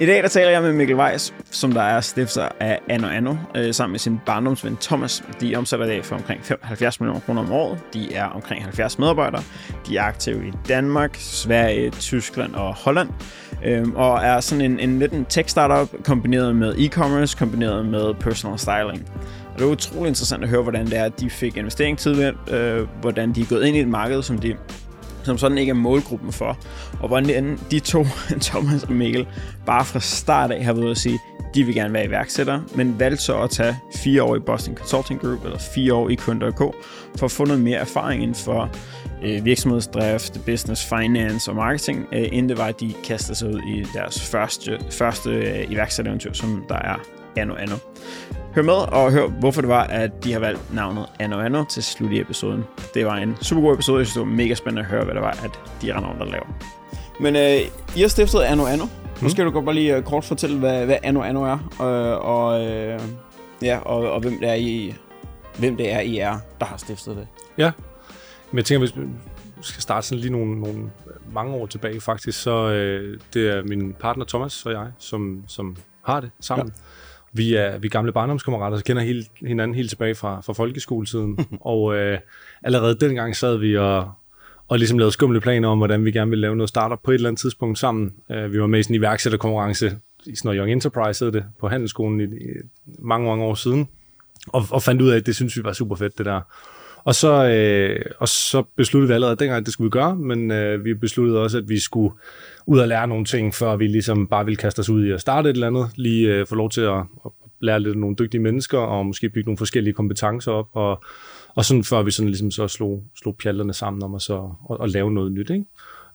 I dag der taler jeg med Mikkel Weiss, som der er stifter af Anno Anno, øh, sammen med sin barndomsven Thomas. De omsætter i dag for omkring 70 millioner kroner om året. De er omkring 70 medarbejdere. De er aktive i Danmark, Sverige, Tyskland og Holland. Øh, og er sådan en, en lidt en tech-startup kombineret med e-commerce, kombineret med personal styling. Og det er utrolig interessant at høre, hvordan det er, at de fik investering tidligere, øh, hvordan de er gået ind i et marked, som de som sådan ikke er målgruppen for. Og hvordan de to, Thomas og Mikkel, bare fra start af har været at sige, de vil gerne være iværksættere, men valgte så at tage fire år i Boston Consulting Group, eller fire år i Kunde.k, for at få noget mere erfaring inden for øh, virksomhedsdrift, business, finance og marketing, øh, inden det var, at de kastede sig ud i deres første, første øh, iværksættereventyr, som der er Anno Anno. Hør med og hør, hvorfor det var, at de har valgt navnet Anno Anno til slut i episoden. Det var en super god episode, jeg synes det var mega spændende at høre, hvad det var, at de render rundt og laver. Men øh, I har stiftet Anno Anno. Mm. Nu skal du godt bare lige uh, kort fortælle, hvad, hvad Anno Anno er, øh, og, øh, ja, og, og hvem det er, I, hvem det er, I er, der har stiftet det. Ja, men jeg tænker, hvis vi skal starte sådan lige nogle, nogle mange år tilbage faktisk, så øh, det er min partner Thomas og jeg, som, som har det sammen. Ja. Vi er, vi er gamle barndomskammerater, så kender hele, hinanden helt tilbage fra, fra folkeskoletiden. og øh, allerede dengang sad vi og, og ligesom lavede skumle planer om, hvordan vi gerne ville lave noget startup på et eller andet tidspunkt sammen. Uh, vi var med i sådan en iværksætterkonkurrence i sådan noget Young Enterprise hed det, på handelsskolen i, i mange, mange år siden. Og, og fandt ud af, at det synes vi var super fedt, det der. Og så, øh, og så besluttede vi allerede dengang, at det skulle vi gøre, men øh, vi besluttede også, at vi skulle ud og lære nogle ting, før vi ligesom bare vil kaste os ud i at starte et eller andet, lige øh, få lov til at, at lære lidt af nogle dygtige mennesker, og måske bygge nogle forskellige kompetencer op, og, og sådan før vi sådan ligesom så slog, slog pjalterne sammen om at, så, og, og lave noget nyt, ikke?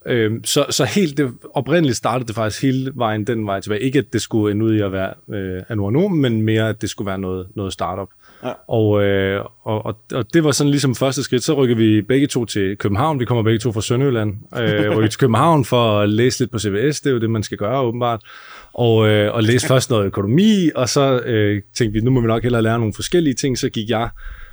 Øhm, så, så helt det, oprindeligt startede det faktisk hele vejen den vej tilbage. Ikke at det skulle ende ud i at være øh, anonym, men mere at det skulle være noget, noget startup. Ja. Og, øh, og, og, og det var sådan ligesom første skridt. Så rykker vi begge to til København. Vi kommer begge to fra Sønderjylland. Øh, rykkede til København for at læse lidt på CBS. Det er jo det, man skal gøre åbenbart. Og, øh, og læse først noget økonomi, og så øh, tænkte vi, nu må vi nok hellere lære nogle forskellige ting. Så gik jeg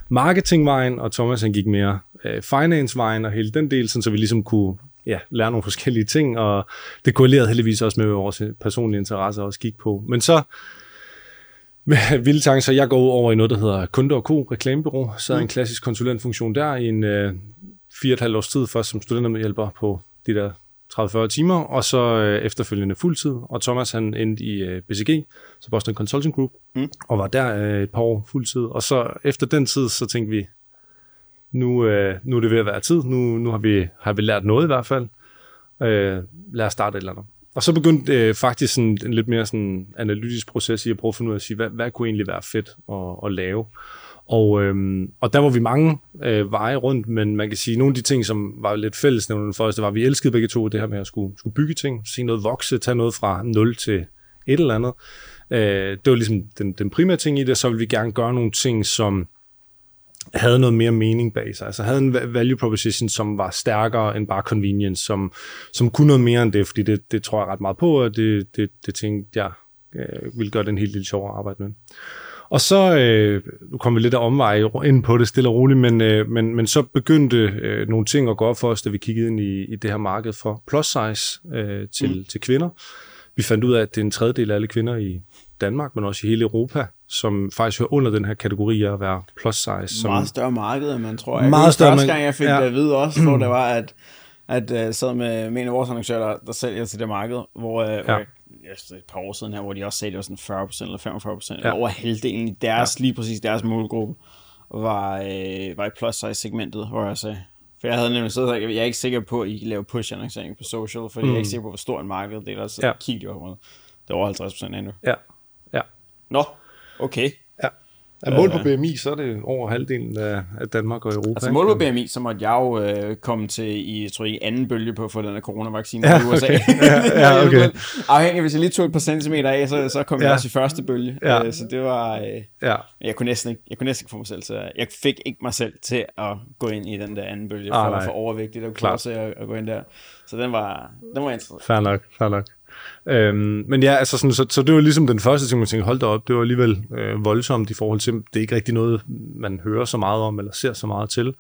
marketingvejen, og Thomas han gik mere øh, finance-vejen og hele den del, sådan, så vi ligesom kunne ja, lære nogle forskellige ting, og det korrelerede heldigvis også med vores personlige interesser også gik på. Men så vilde tanke, så jeg går over i noget, der hedder Kunde og Co. Reklamebureau. Så er mm. en klassisk konsulentfunktion der i en øh, fire og et halvt års tid, først som studentermedhjælper på de der 30-40 timer, og så øh, efterfølgende fuldtid. Og Thomas han endte i øh, BCG, så Boston Consulting Group, mm. og var der øh, et par år fuldtid. Og så efter den tid, så tænkte vi, nu, øh, nu er det ved at være tid. Nu, nu har, vi, har vi lært noget i hvert fald. Øh, lad os starte et eller andet. Og så begyndte øh, faktisk sådan en lidt mere sådan analytisk proces i at prøve at finde ud af at sige, hvad, hvad kunne egentlig være fedt at, at lave. Og, øhm, og der var vi mange øh, veje rundt, men man kan sige, at nogle af de ting, som var lidt fællesnævnende for os, det var, at vi elskede begge to det her med at skulle, skulle bygge ting, se noget vokse, tage noget fra 0 til et eller andet. Øh, det var ligesom den, den primære ting i det, så ville vi gerne gøre nogle ting, som havde noget mere mening bag sig. Altså havde en value proposition, som var stærkere end bare convenience, som, som kunne noget mere end det, fordi det, det tror jeg ret meget på, og det, det, det tænkte jeg øh, ville gøre den helt lidt sjovere at arbejde med. Og så øh, nu kom vi lidt af omveje ind på det stille og roligt, men, øh, men, men så begyndte øh, nogle ting at gå op for os, da vi kiggede ind i, i det her marked for plus size øh, til, mm. til kvinder. Vi fandt ud af, at det er en tredjedel af alle kvinder i Danmark, men også i hele Europa, som faktisk hører under den her kategori af at være plus size. Som meget større marked, end man tror. Jeg meget større. Første gang, jeg fik ja. det at vide også, hvor det var, at at jeg uh, sad med, med en af vores arrangører, der, der sælger til det marked, hvor, uh, ja. hvor jeg, jeg, et par år siden her, hvor de også sagde, at det var sådan 40% eller 45%, ja. over halvdelen i deres, ja. lige præcis deres målgruppe, var, uh, var i plus size segmentet, hvor jeg sagde, for jeg havde nemlig siddet jeg er ikke sikker på, at I kan lave push-annoncering på social, for mm. jeg er ikke sikker på, hvor stor en marked det er, så ja. kigge de over. Det er over 50% endnu. Ja. Nå, okay. Er mål på BMI, så er det over halvdelen af, Danmark og Europa. Altså mål på BMI, så måtte jeg jo øh, komme til i, jeg tror, i anden bølge på at få den her coronavaccine ja, i USA. Okay. Ja, ja, okay. Afhængig, hvis jeg lige tog et par centimeter af, så, så kom ja. jeg også i første bølge. Ja. Øh, så det var... Øh, ja. jeg, kunne næsten ikke, jeg kunne næsten ikke få mig selv til Jeg fik ikke mig selv til at gå ind i den der anden bølge, ah, for at få overvægtig. Det var klart at, at gå ind der. Så den var, den var interessant. Fair nok, fair nok. Øhm, men ja, altså sådan, så, så det var ligesom den første ting, man tænkte, hold da op, det var alligevel øh, voldsomt i forhold til, det er ikke rigtig noget, man hører så meget om, eller ser så meget til.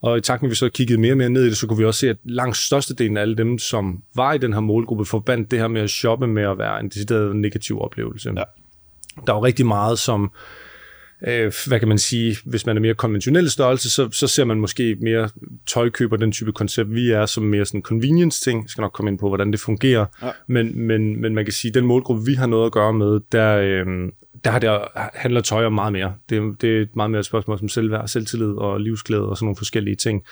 Og i takt med, at vi så kiggede mere og mere ned i det, så kunne vi også se, at langt størstedelen af alle dem, som var i den her målgruppe, forbandt det her med at shoppe med at være en decideret negativ oplevelse. Ja. Der var rigtig meget, som øh, hvad kan man sige, hvis man er mere konventionel størrelse, så, så ser man måske mere tøjkøb og den type koncept, vi er, som mere sådan convenience-ting. Jeg skal nok komme ind på, hvordan det fungerer. Ja. Men, men, men man kan sige, at den målgruppe, vi har noget at gøre med, der, øh, der har det, handler tøj om meget mere. Det, det er meget mere et spørgsmål som selvværd, selvtillid og livsglæde og sådan nogle forskellige ting.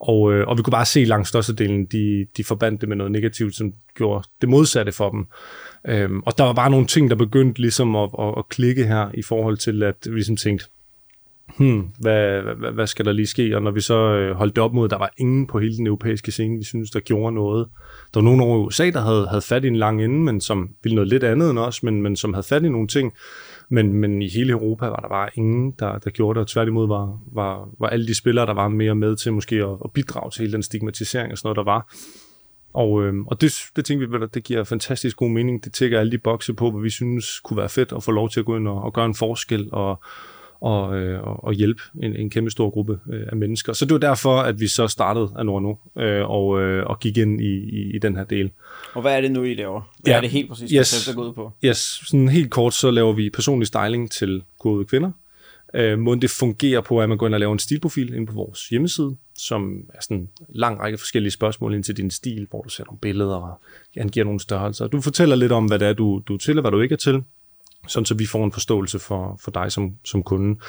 Og, øh, og vi kunne bare se langt størstedelen, de, de forbandt det med noget negativt, som gjorde det modsatte for dem. Øhm, og der var bare nogle ting, der begyndte ligesom at, at, at klikke her i forhold til, at vi ligesom tænkte, hmm, hvad, hvad, hvad skal der lige ske? Og når vi så øh, holdt det op mod, der var ingen på hele den europæiske scene, vi synes, der gjorde noget. Der var nogen over i USA, der havde, havde fat i en lang ende, men som ville noget lidt andet end os, men, men som havde fat i nogle ting. Men, men i hele Europa var der bare ingen, der, der gjorde det, og tværtimod var, var, var alle de spillere, der var mere med til måske at, at bidrage til hele den stigmatisering og sådan noget, der var. Og, øh, og det, det tænkte vi, det giver fantastisk god mening. Det tækker alle de bokse på, hvad vi synes kunne være fedt at få lov til at gå ind og, og gøre en forskel og, og, øh, og hjælpe en, en kæmpe stor gruppe øh, af mennesker. Så det var derfor, at vi så startede Anorno øh, og, øh, og gik ind i, i, i den her del. Og hvad er det nu, I laver? Hvad ja, er det helt præcis, yes, der går ud på? Yes, sådan helt kort, så laver vi personlig styling til gode kvinder. Øh, måden det fungerer på, er, at man går ind og laver en stilprofil ind på vores hjemmeside, som er sådan en lang række forskellige spørgsmål ind til din stil, hvor du ser nogle billeder og angiver nogle størrelser. Du fortæller lidt om, hvad det er, du, du er til, og hvad du ikke er til sådan så vi får en forståelse for, for dig som, som kunde.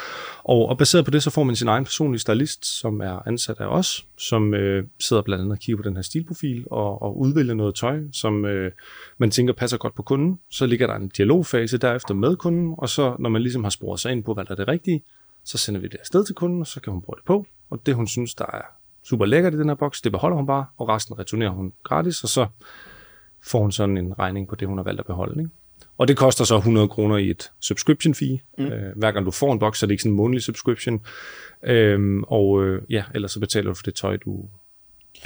Og, og baseret på det, så får man sin egen personlige stylist, som er ansat af os, som øh, sidder blandt andet og kigger på den her stilprofil og, og udvælger noget tøj, som øh, man tænker passer godt på kunden. Så ligger der en dialogfase derefter med kunden, og så når man ligesom har sporet sig ind på, hvad der er det rigtige, så sender vi det afsted til kunden, og så kan hun bruge det på. Og det, hun synes, der er super lækkert i den her boks, det beholder hun bare, og resten returnerer hun gratis, og så får hun sådan en regning på det, hun har valgt at beholde. Ikke? Og det koster så 100 kroner i et subscription fee. Mm. Øh, hver gang du får en boks, så er det ikke sådan en månedlig subscription. Øhm, og øh, ja, ellers så betaler du for det tøj, du,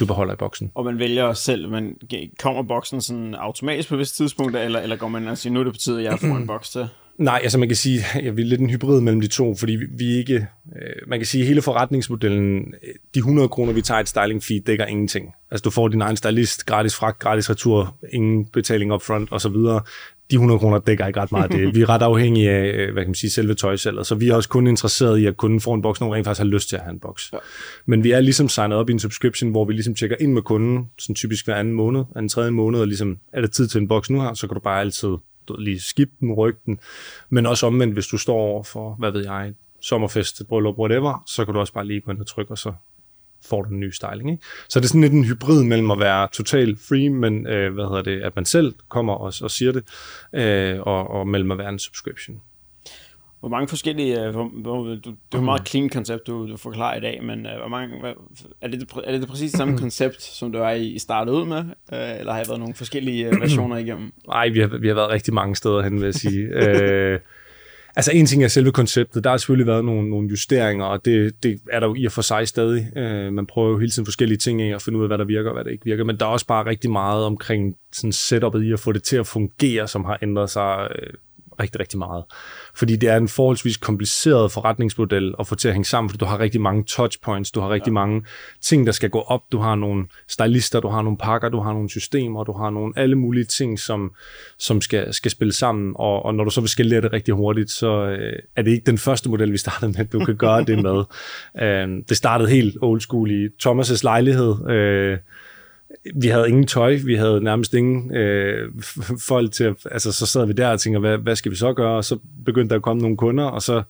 du beholder i boksen. Og man vælger selv, men kommer boksen sådan automatisk på et vist tidspunkt, eller, eller går man og siger, nu er det på tide, at jeg får en boks til? Nej, altså man kan sige, at ja, vi er lidt en hybrid mellem de to, fordi vi, vi ikke, øh, man kan sige, at hele forretningsmodellen, øh, de 100 kroner, vi tager et styling fee, dækker ingenting. Altså du får din egen stylist, gratis fragt, gratis retur, ingen betaling upfront osv de 100 kroner dækker ikke ret meget det. Vi er ret afhængige af, øh, hvad kan man sige, selve tøjsalget, så vi er også kun interesseret i, at kunden får en boks, når rent faktisk har lyst til at have en boks. Ja. Men vi er ligesom signet op i en subscription, hvor vi ligesom tjekker ind med kunden, sådan typisk hver anden måned, anden tredje måned, og ligesom, er det tid til en boks nu her, så kan du bare altid lige skifte den, rykke den. Men også omvendt, hvis du står over for, hvad ved jeg, sommerfest, bryllup, whatever, så kan du også bare lige gå ind og trykke, og så får du en ny styling. Ikke? Så det er sådan lidt en hybrid mellem at være total free, men øh, hvad hedder det, at man selv kommer og, og siger det, øh, og, og mellem at være en subscription. Hvor mange forskellige, øh, hvor, hvor, du, det er et meget clean koncept, du, du forklarer i dag, men øh, hvor mange, hvad, er, det, er det det præcis samme koncept, som du er i startet ud med, øh, eller har jeg været nogle forskellige versioner igennem? Nej, vi har, vi har været rigtig mange steder hen, vil jeg sige. øh, Altså en ting er selve konceptet. Der har selvfølgelig været nogle, nogle justeringer, og det, det er der jo i og for sig stadig. Øh, man prøver jo hele tiden forskellige ting af at finde ud af, hvad der virker og hvad der ikke virker. Men der er også bare rigtig meget omkring sådan setupet i at få det til at fungere, som har ændret sig øh, rigtig, rigtig meget. Fordi det er en forholdsvis kompliceret forretningsmodel at få til at hænge sammen, fordi du har rigtig mange touchpoints, du har rigtig ja. mange ting, der skal gå op, du har nogle stylister, du har nogle pakker, du har nogle systemer, du har nogle alle mulige ting, som, som skal, skal spille sammen, og, og når du så vil skalere det rigtig hurtigt, så øh, er det ikke den første model, vi startede med, du kan gøre det med. Øh, det startede helt old school i Thomas' lejlighed, øh, vi havde ingen tøj, vi havde nærmest ingen øh, folk til, altså så sad vi der og tænkte, hvad, hvad skal vi så gøre? Og så begyndte der at komme nogle kunder, og så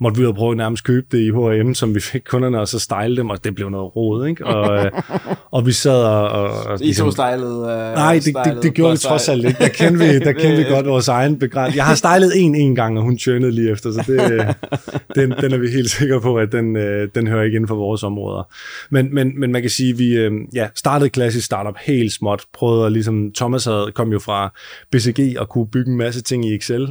måtte vi jo prøve nærmest købe det i H&M, som vi fik kunderne, og så style dem, og det blev noget rod, ikke? Og, øh, og vi sad og... og I så stylet? Uh, nej, det, det, det gjorde vi trods alt ikke. Der kendte vi, der kendte vi godt vores egen begrænsning. Jeg har stylet en en gang, og hun churnede lige efter, så det, den, den er vi helt sikre på, at den, øh, den hører ikke inden for vores områder. Men, men, men man kan sige, at vi øh, ja, startede klassisk startup helt småt, prøvede at ligesom, Thomas havde, kom jo fra BCG og kunne bygge en masse ting i Excel,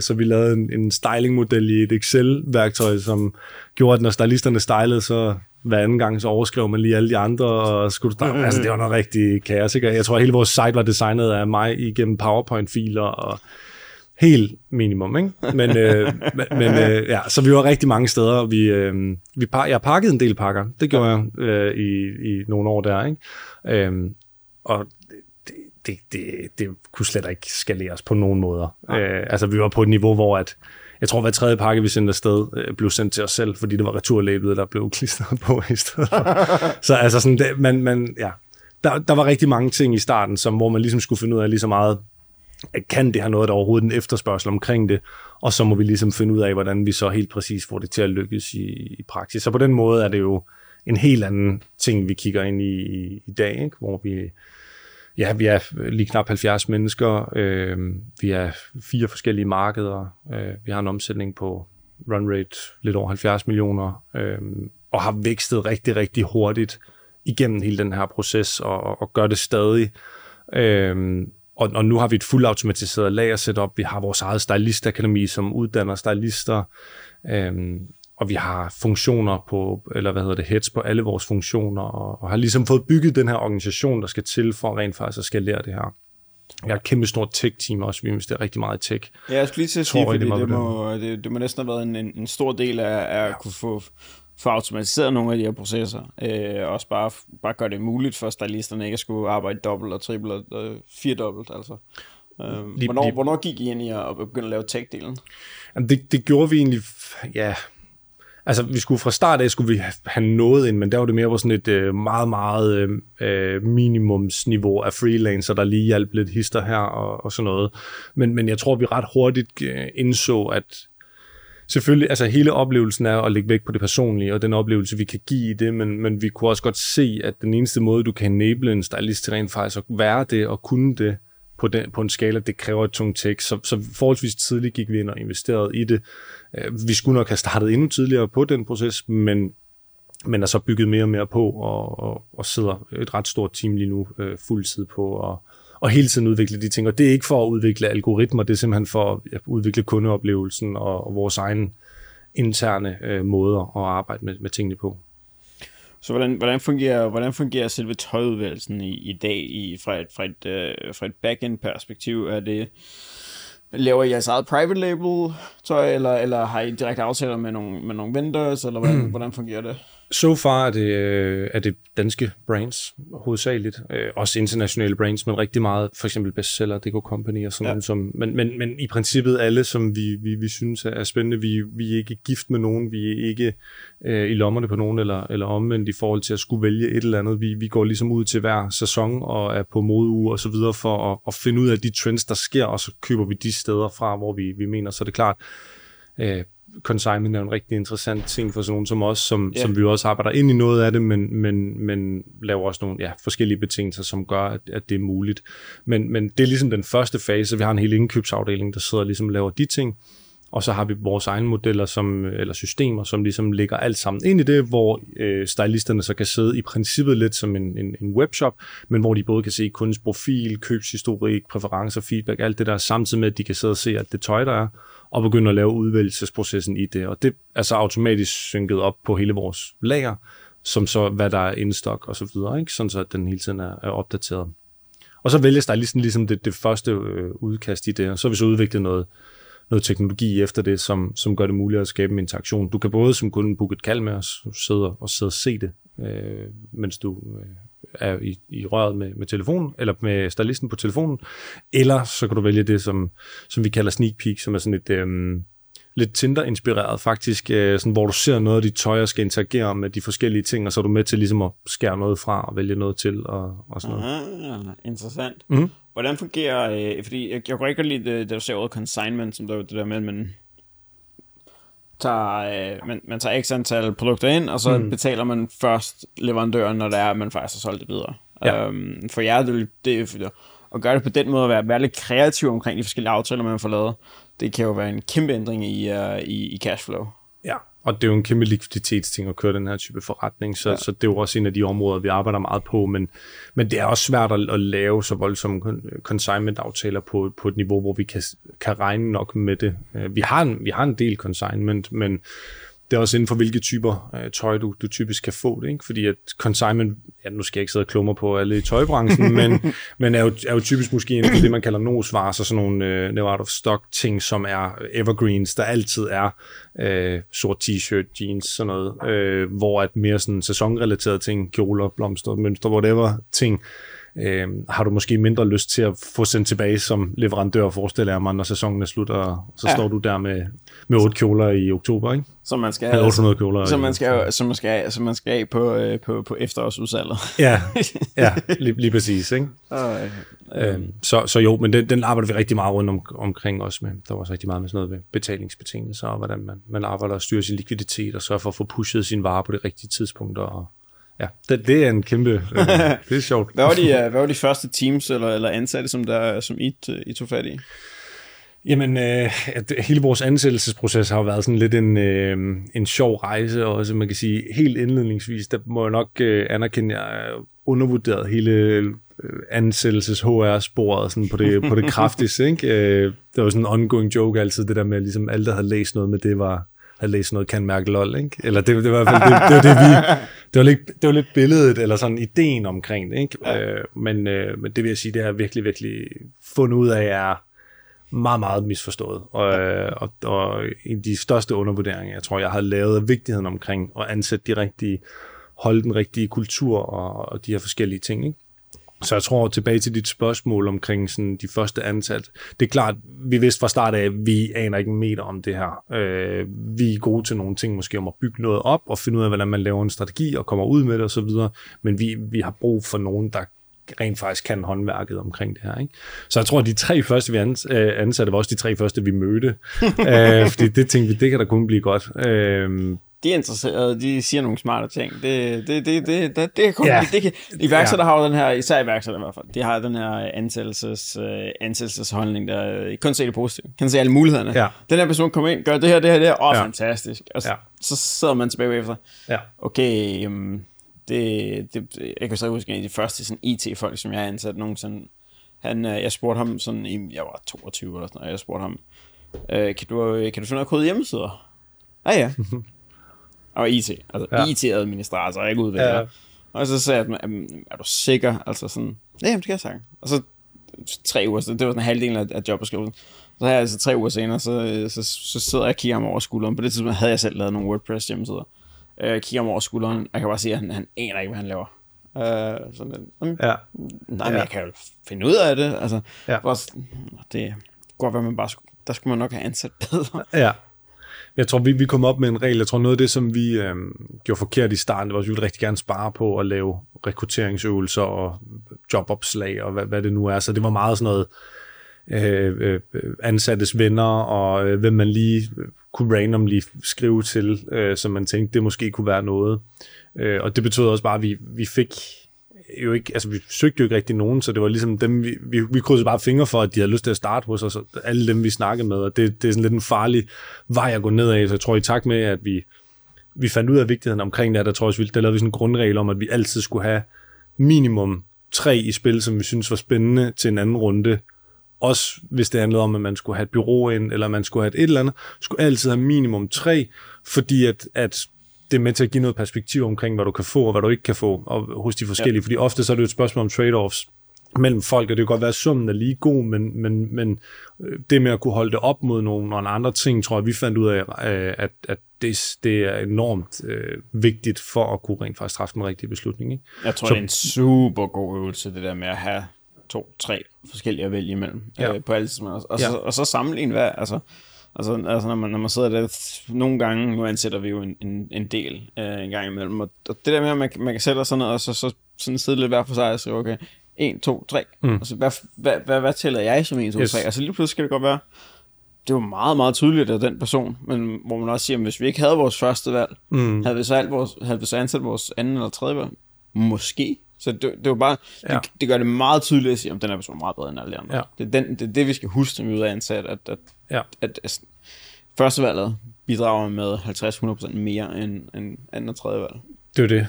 så vi lavede en, en styling-model i et Excel værktøj, som gjorde, at når stylisterne stylede, så hver anden gang, så overskrev man lige alle de andre, og skulle du mm. altså det var noget rigtig kaos, ikke? Jeg tror, at hele vores site var designet af mig igennem PowerPoint-filer, og helt minimum, ikke? Men, øh, men, øh, ja, så vi var rigtig mange steder. Vi, øh, vi par, jeg pakkede en del pakker. Det gjorde ja. jeg øh, i, i nogle år der, ikke? Øh, og det, det, det, det kunne slet ikke skaleres på nogen måder. Ja. Øh, altså, vi var på et niveau, hvor at, jeg tror, hver tredje pakke, vi sendte afsted, øh, blev sendt til os selv, fordi det var returlæbet, der blev klistret på i stedet for. så altså sådan, det, man, man, ja, der, der var rigtig mange ting i starten, som, hvor man ligesom skulle finde ud af lige så meget, kan det have noget, der overhovedet en efterspørgsel omkring det, og så må vi ligesom finde ud af, hvordan vi så helt præcis får det til at lykkes i, i praksis. Så på den måde er det jo en helt anden ting, vi kigger ind i i, i dag, ikke? hvor vi, ja, vi er lige knap 70 mennesker, øh, vi er fire forskellige markeder, øh, vi har en omsætning på run rate lidt over 70 millioner, øh, og har vækstet rigtig, rigtig hurtigt igennem hele den her proces, og, og gør det stadig. Øh, og, og nu har vi et fuldautomatiseret lager setup. Vi har vores eget stylistakademi, som uddanner stylister. Øhm, og vi har funktioner på, eller hvad hedder det, heads på alle vores funktioner, og, og har ligesom fået bygget den her organisation, der skal til for rent faktisk at skal lære det her. Vi har et kæmpe stort tech-team også, vi investerer rigtig meget i tech. Ja, jeg skulle lige til at sige, fordi det må, det, det må næsten have været en, en, stor del af, af at kunne få få automatiseret nogle af de her processer, øh, og også bare, bare gøre det muligt for stylisterne ikke at skulle arbejde dobbelt og triple og øh, fire dobbelt, altså. Øh, lige, hvornår, lige, hvornår gik I ind i at begynde at lave tech-delen? Jamen det, det gjorde vi egentlig, ja, altså vi skulle fra start af, skulle vi have noget ind, men der var det mere på sådan et øh, meget, meget øh, øh, minimumsniveau af freelancer, der lige hjalp lidt hister her og, og sådan noget. Men, men jeg tror, vi ret hurtigt øh, indså, at selvfølgelig, altså hele oplevelsen er at lægge væk på det personlige, og den oplevelse, vi kan give i det, men, men vi kunne også godt se, at den eneste måde, du kan enable en stylist til rent faktisk at være det og kunne det på, den, på en skala, det kræver et tungt tech. Så, så forholdsvis tidligt gik vi ind og investerede i det. Øh, vi skulle nok have startet endnu tidligere på den proces, men men er så bygget mere og mere på, og, og, og sidder et ret stort team lige nu øh, fuldtid på at, og hele tiden udvikle de ting. Og det er ikke for at udvikle algoritmer, det er simpelthen for at udvikle kundeoplevelsen og, og vores egen interne øh, måder at arbejde med, med tingene på. Så hvordan, hvordan, fungerer, hvordan fungerer selve tøjudvalgelsen i, i dag i, fra et, fra et, øh, fra et backend perspektiv? Er det, laver I jeres eget private label tøj, eller, eller har I direkte aftaler med nogle, med nogle vendors, eller hvordan, mm. hvordan fungerer det? So far er det, øh, er det danske brands hovedsageligt. Øh, også internationale brands, men rigtig meget, for eksempel bestseller, Deco Company og sådan ja. noget. Som, men, men, men i princippet alle, som vi, vi, vi synes er spændende. Vi, vi er ikke gift med nogen, vi er ikke øh, i lommerne på nogen, eller, eller omvendt i forhold til at skulle vælge et eller andet. Vi, vi går ligesom ud til hver sæson og er på modeuge og så videre for at, at finde ud af de trends, der sker, og så køber vi de steder fra, hvor vi, vi mener. Så det er klart, øh, consignment er en rigtig interessant ting for sådan nogen som os, som, yeah. som vi også arbejder ind i noget af det, men, men, men laver også nogle ja, forskellige betingelser, som gør, at, at det er muligt. Men, men det er ligesom den første fase. Vi har en hel indkøbsafdeling, der sidder og ligesom laver de ting, og så har vi vores egne modeller som, eller systemer, som ligesom lægger alt sammen ind i det, hvor øh, stylisterne så kan sidde i princippet lidt som en, en, en webshop, men hvor de både kan se kundens profil, købshistorik, præferencer, feedback, alt det der, samtidig med, at de kan sidde og se alt det tøj, der er, og begynde at lave udvælgelsesprocessen i det. Og det er så automatisk synket op på hele vores lager, som så, hvad der er indstok og så videre, ikke? sådan så at den hele tiden er, er opdateret. Og så vælger stylisten ligesom, ligesom det, det første øh, udkast i det, og så har vi så udviklet noget, noget teknologi efter det, som, som gør det muligt at skabe en interaktion. Du kan både som kunde booke et kald med os, sidde og sidde og se det, øh, mens du øh, er i, i røret med, med telefonen, eller med stylisten på telefonen, eller så kan du vælge det, som, som vi kalder sneak peek, som er sådan et øhm, lidt Tinder-inspireret faktisk, øh, sådan, hvor du ser noget af dit tøj og skal interagere med de forskellige ting, og så er du med til ligesom at skære noget fra og vælge noget til og, og sådan noget. Aha, interessant. Mm-hmm. Hvordan fungerer, øh, fordi jeg, jeg kunne ikke lide det, det, du ser ordet consignment, som der, det der med, men tager, øh, man, man tager x antal produkter ind, og så mm. betaler man først leverandøren, når det er, at man faktisk har solgt det videre. Ja. Øhm, for jer, det, det, at gøre det på den måde, at være, være lidt kreativ omkring de forskellige aftaler, man får lavet, det kan jo være en kæmpe ændring i, uh, i, i cashflow. Og det er jo en kæmpe likviditetsting at køre den her type forretning, så, ja. så det er jo også en af de områder, vi arbejder meget på, men, men det er også svært at, at lave så voldsomme consignment-aftaler på, på et niveau, hvor vi kan, kan regne nok med det. Øh, vi har en, vi har en del consignment, men det er også inden for hvilke typer øh, tøj, du, du typisk kan få det. Ikke? Fordi at consignment, ja, nu skal jeg ikke sidde og klumre på alle i tøjbranchen, men, men er, jo, er jo typisk måske inden for det, man kalder nosvarer, så sådan nogle øh, never out of stock ting, som er evergreens, der altid er øh, sort t-shirt, jeans, sådan noget, øh, hvor at mere sådan sæsonrelaterede ting, kjoler, blomster, mønstre, whatever ting, øh, har du måske mindre lyst til at få sendt tilbage som leverandør, forestiller jeg mig, når sæsonen er slut, og så ja. står du der med, med otte kjoler i oktober, ikke? Som man skal have. 800 kjoler. Som man skal, som man skal, som man skal af på, øh, på, på efterårsudsalget. ja, ja lige, lige præcis, ikke? Øh, øh, så, så jo, men den, den arbejder vi rigtig meget rundt om, omkring også med. Der var også rigtig meget med sådan noget med betalingsbetingelser, og hvordan man, man arbejder og styrer sin likviditet, og sørger for at få pushet sin varer på det rigtige tidspunkt, og Ja, det, det er en kæmpe... Øh, det er sjovt. hvad, var de, hvad var de første teams eller, eller ansatte, som, der, som I, I tog fat i? Jamen, øh, hele vores ansættelsesproces har jo været sådan lidt en, øh, en sjov rejse, og så man kan sige, helt indledningsvis, der må jeg nok øh, anerkende, at jeg undervurderet hele øh, ansættelses-HR-sporet sådan på det, på det kraftigste. Ikke? Øh, det var sådan en ongoing joke altid, det der med, at ligesom alle, der havde læst noget med det, var, havde læst noget, kan mærke lol, ikke? Eller det, det var i hvert fald det, det, var det, vi, det, var lidt, det var lidt billedet, eller sådan ideen omkring det, ikke? Ja. Øh, men, øh, men det vil jeg sige, det har virkelig, virkelig fundet ud af, er meget, meget misforstået. Og, øh, og, og en af de største undervurderinger, jeg tror, jeg har lavet af vigtigheden omkring at ansætte de rigtige, holde den rigtige kultur og, og de her forskellige ting, ikke? Så jeg tror tilbage til dit spørgsmål omkring sådan de første ansat. Det er klart, vi vidste fra start af, at vi aner ikke en meter om det her. Øh, vi er gode til nogle ting, måske om at bygge noget op og finde ud af, hvordan man laver en strategi og kommer ud med det osv. Men vi, vi har brug for nogen, der rent faktisk kan håndværket omkring det her. Ikke? Så jeg tror, at de tre første, vi øh, ansatte, var også de tre første, vi mødte. øh, fordi det tænkte vi, det kan da kun blive godt. Øh, de er interesserede, de siger nogle smarte ting. Det, det, det, det, det, det, kan, ja. det kan, iværksætter ja. har jo den her, især iværksætter i hvert fald, de har den her ansættelses, uh, ansættelsesholdning, der kun se det positive. Kan se alle mulighederne. Ja. Den her person kommer ind, gør det her, det her, det her, åh, oh, ja. fantastisk. Og så, ja. så sidder man tilbage efter. Ja. Okay, um, det, det, jeg kan så huske en af de første sådan IT-folk, som jeg har ansat nogensinde. Han, uh, jeg spurgte ham sådan, jeg var 22 eller sådan noget, jeg spurgte ham, uh, kan, du, kan du finde noget kode hjemmesider? Ah ja. Og IT. Altså ja. IT-administrator, ikke udvikler. Ja. Og så sagde jeg, er du sikker? Altså sådan, ja, det kan jeg sige. Og så tre uger, det var sådan halvdelen af, af jobbeskrivelsen. Så her altså tre uger senere, så, så, så sidder jeg og kigger ham over skulderen. På det tidspunkt havde jeg selv lavet nogle WordPress hjemmesider. Øh, jeg kigger ham over skulderen, og jeg kan bare sige, at han, han aner ikke, hvad han laver. Uh, sådan, um, ja. Nej, men ja. jeg kan jo finde ud af det. Altså, ja. Også, det godt være, man bare skulle, der skulle man nok have ansat bedre. Ja. Jeg tror, vi, vi kom op med en regel. Jeg tror, noget af det, som vi øh, gjorde forkert i starten, det var, at vi ville rigtig gerne spare på at lave rekrutteringsøvelser og jobopslag og hvad, hvad det nu er. Så det var meget sådan noget øh, øh, ansattes venner og øh, hvem man lige øh, kunne randomly skrive til, øh, som man tænkte, det måske kunne være noget. Øh, og det betød også bare, at vi, vi fik jo ikke, altså vi søgte jo ikke rigtig nogen, så det var ligesom dem, vi, vi, vi krydsede bare fingre for, at de havde lyst til at starte hos os, alle dem, vi snakkede med, og det, det er sådan lidt en farlig vej at gå ned af, så jeg tror i takt med, at vi, vi fandt ud af vigtigheden omkring det, der tror jeg, der lavede vi sådan en grundregel om, at vi altid skulle have minimum tre i spil, som vi synes var spændende til en anden runde, også hvis det handlede om, at man skulle have et bureau ind, eller man skulle have et, et eller andet, skulle altid have minimum tre, fordi at, at det er med til at give noget perspektiv omkring, hvad du kan få og hvad du ikke kan få og, hos de forskellige. Ja. Fordi ofte så er det jo et spørgsmål om trade-offs mellem folk, og det kan godt være, at summen er lige god, men, men, men øh, det med at kunne holde det op mod nogle, nogle andre ting, tror jeg, vi fandt ud af, øh, at, at det, det er enormt øh, vigtigt for at kunne rent faktisk træffe den rigtige beslutning. Ikke? Jeg tror, så, det er en super god øvelse, det der med at have to, tre forskellige at vælge imellem ja. øh, på alle og, og, ja. så, og så sammenligne hvad, altså Altså, altså når, man, når man sidder der, nogle gange, nu ansætter vi jo en, en, en del øh, en gang imellem, og, og det der med, at man, man kan sætte sådan noget, og så, så sådan sidde lidt hver for sig og sige, okay, 1, 2, 3, mm. altså, hvad, hvad, hvad, hvad tæller jeg som 1, 2, yes. 3? Altså lige pludselig skal det godt være, det var meget, meget tydeligt af den person, men hvor man også siger, at hvis vi ikke havde vores første valg, mm. havde, vi så alt vores, havde vi så ansat vores anden eller tredje valg? Måske. Så det, det var bare, ja. det, det, gør det meget tydeligt at sige, at den er person meget bedre end alle andre. Ja. Det, er den, det er det, vi skal huske, som vi ud af ansat, at, at, ja. at, at, at førstevalget bidrager med 50-100% mere end, end anden og tredje valg. Det er det.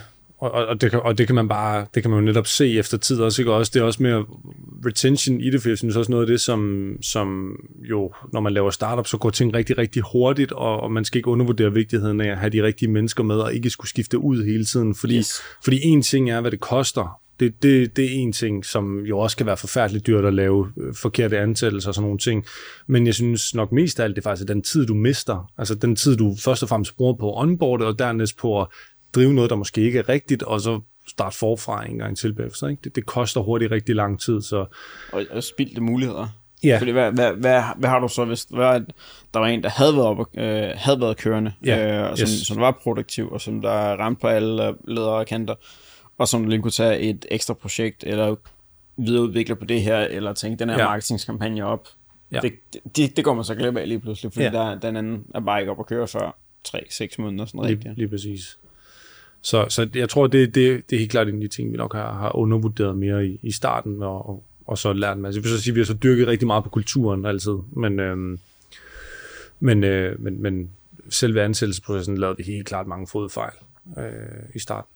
Og, og, det kan, og det kan man bare, det kan man jo netop se efter tid også, ikke? Og også det er også mere retention i det, for jeg synes også noget af det, som, som jo, når man laver startup, så går ting rigtig, rigtig hurtigt, og, og man skal ikke undervurdere vigtigheden af at have de rigtige mennesker med, og ikke skulle skifte ud hele tiden, fordi, yes. fordi en ting er, hvad det koster, det, det, det er en ting, som jo også kan være forfærdeligt dyrt at lave øh, forkerte ansættelser og sådan nogle ting. Men jeg synes nok mest af alt, det er faktisk den tid, du mister. Altså den tid, du først og fremmest bruger på onboard, og dernæst på at drive noget, der måske ikke er rigtigt, og så starte forfra en gang til bagefter. Ikke? Det, det koster hurtigt rigtig lang tid. Så... Og, og spildte muligheder. Ja. Fordi hvad, hvad, hvad, hvad har du så, hvis hvad, der var en, der havde været, op, øh, havde været kørende, ja. øh, og som, yes. som var produktiv, og som der ramte på alle ledere og kanter, og som lige kunne tage et ekstra projekt, eller videreudvikle på det her, eller tænke den her ja. marketingskampagne op. Ja. Det, det, det går man så glip af lige pludselig, fordi ja. der, den anden er bare ikke op at køre før 3-6 måneder. Sådan lige, rigtigt. lige præcis. Så, så jeg tror, det, det, det er helt klart en af de ting, vi nok har, har undervurderet mere i, i starten, og, og, og så lært en masse. Jeg vil så sige, vi har så dyrket rigtig meget på kulturen altid, men, øhm, men, øh, men, men selve ansættelsesprocessen lavede vi helt klart mange fodfejl øh, i starten.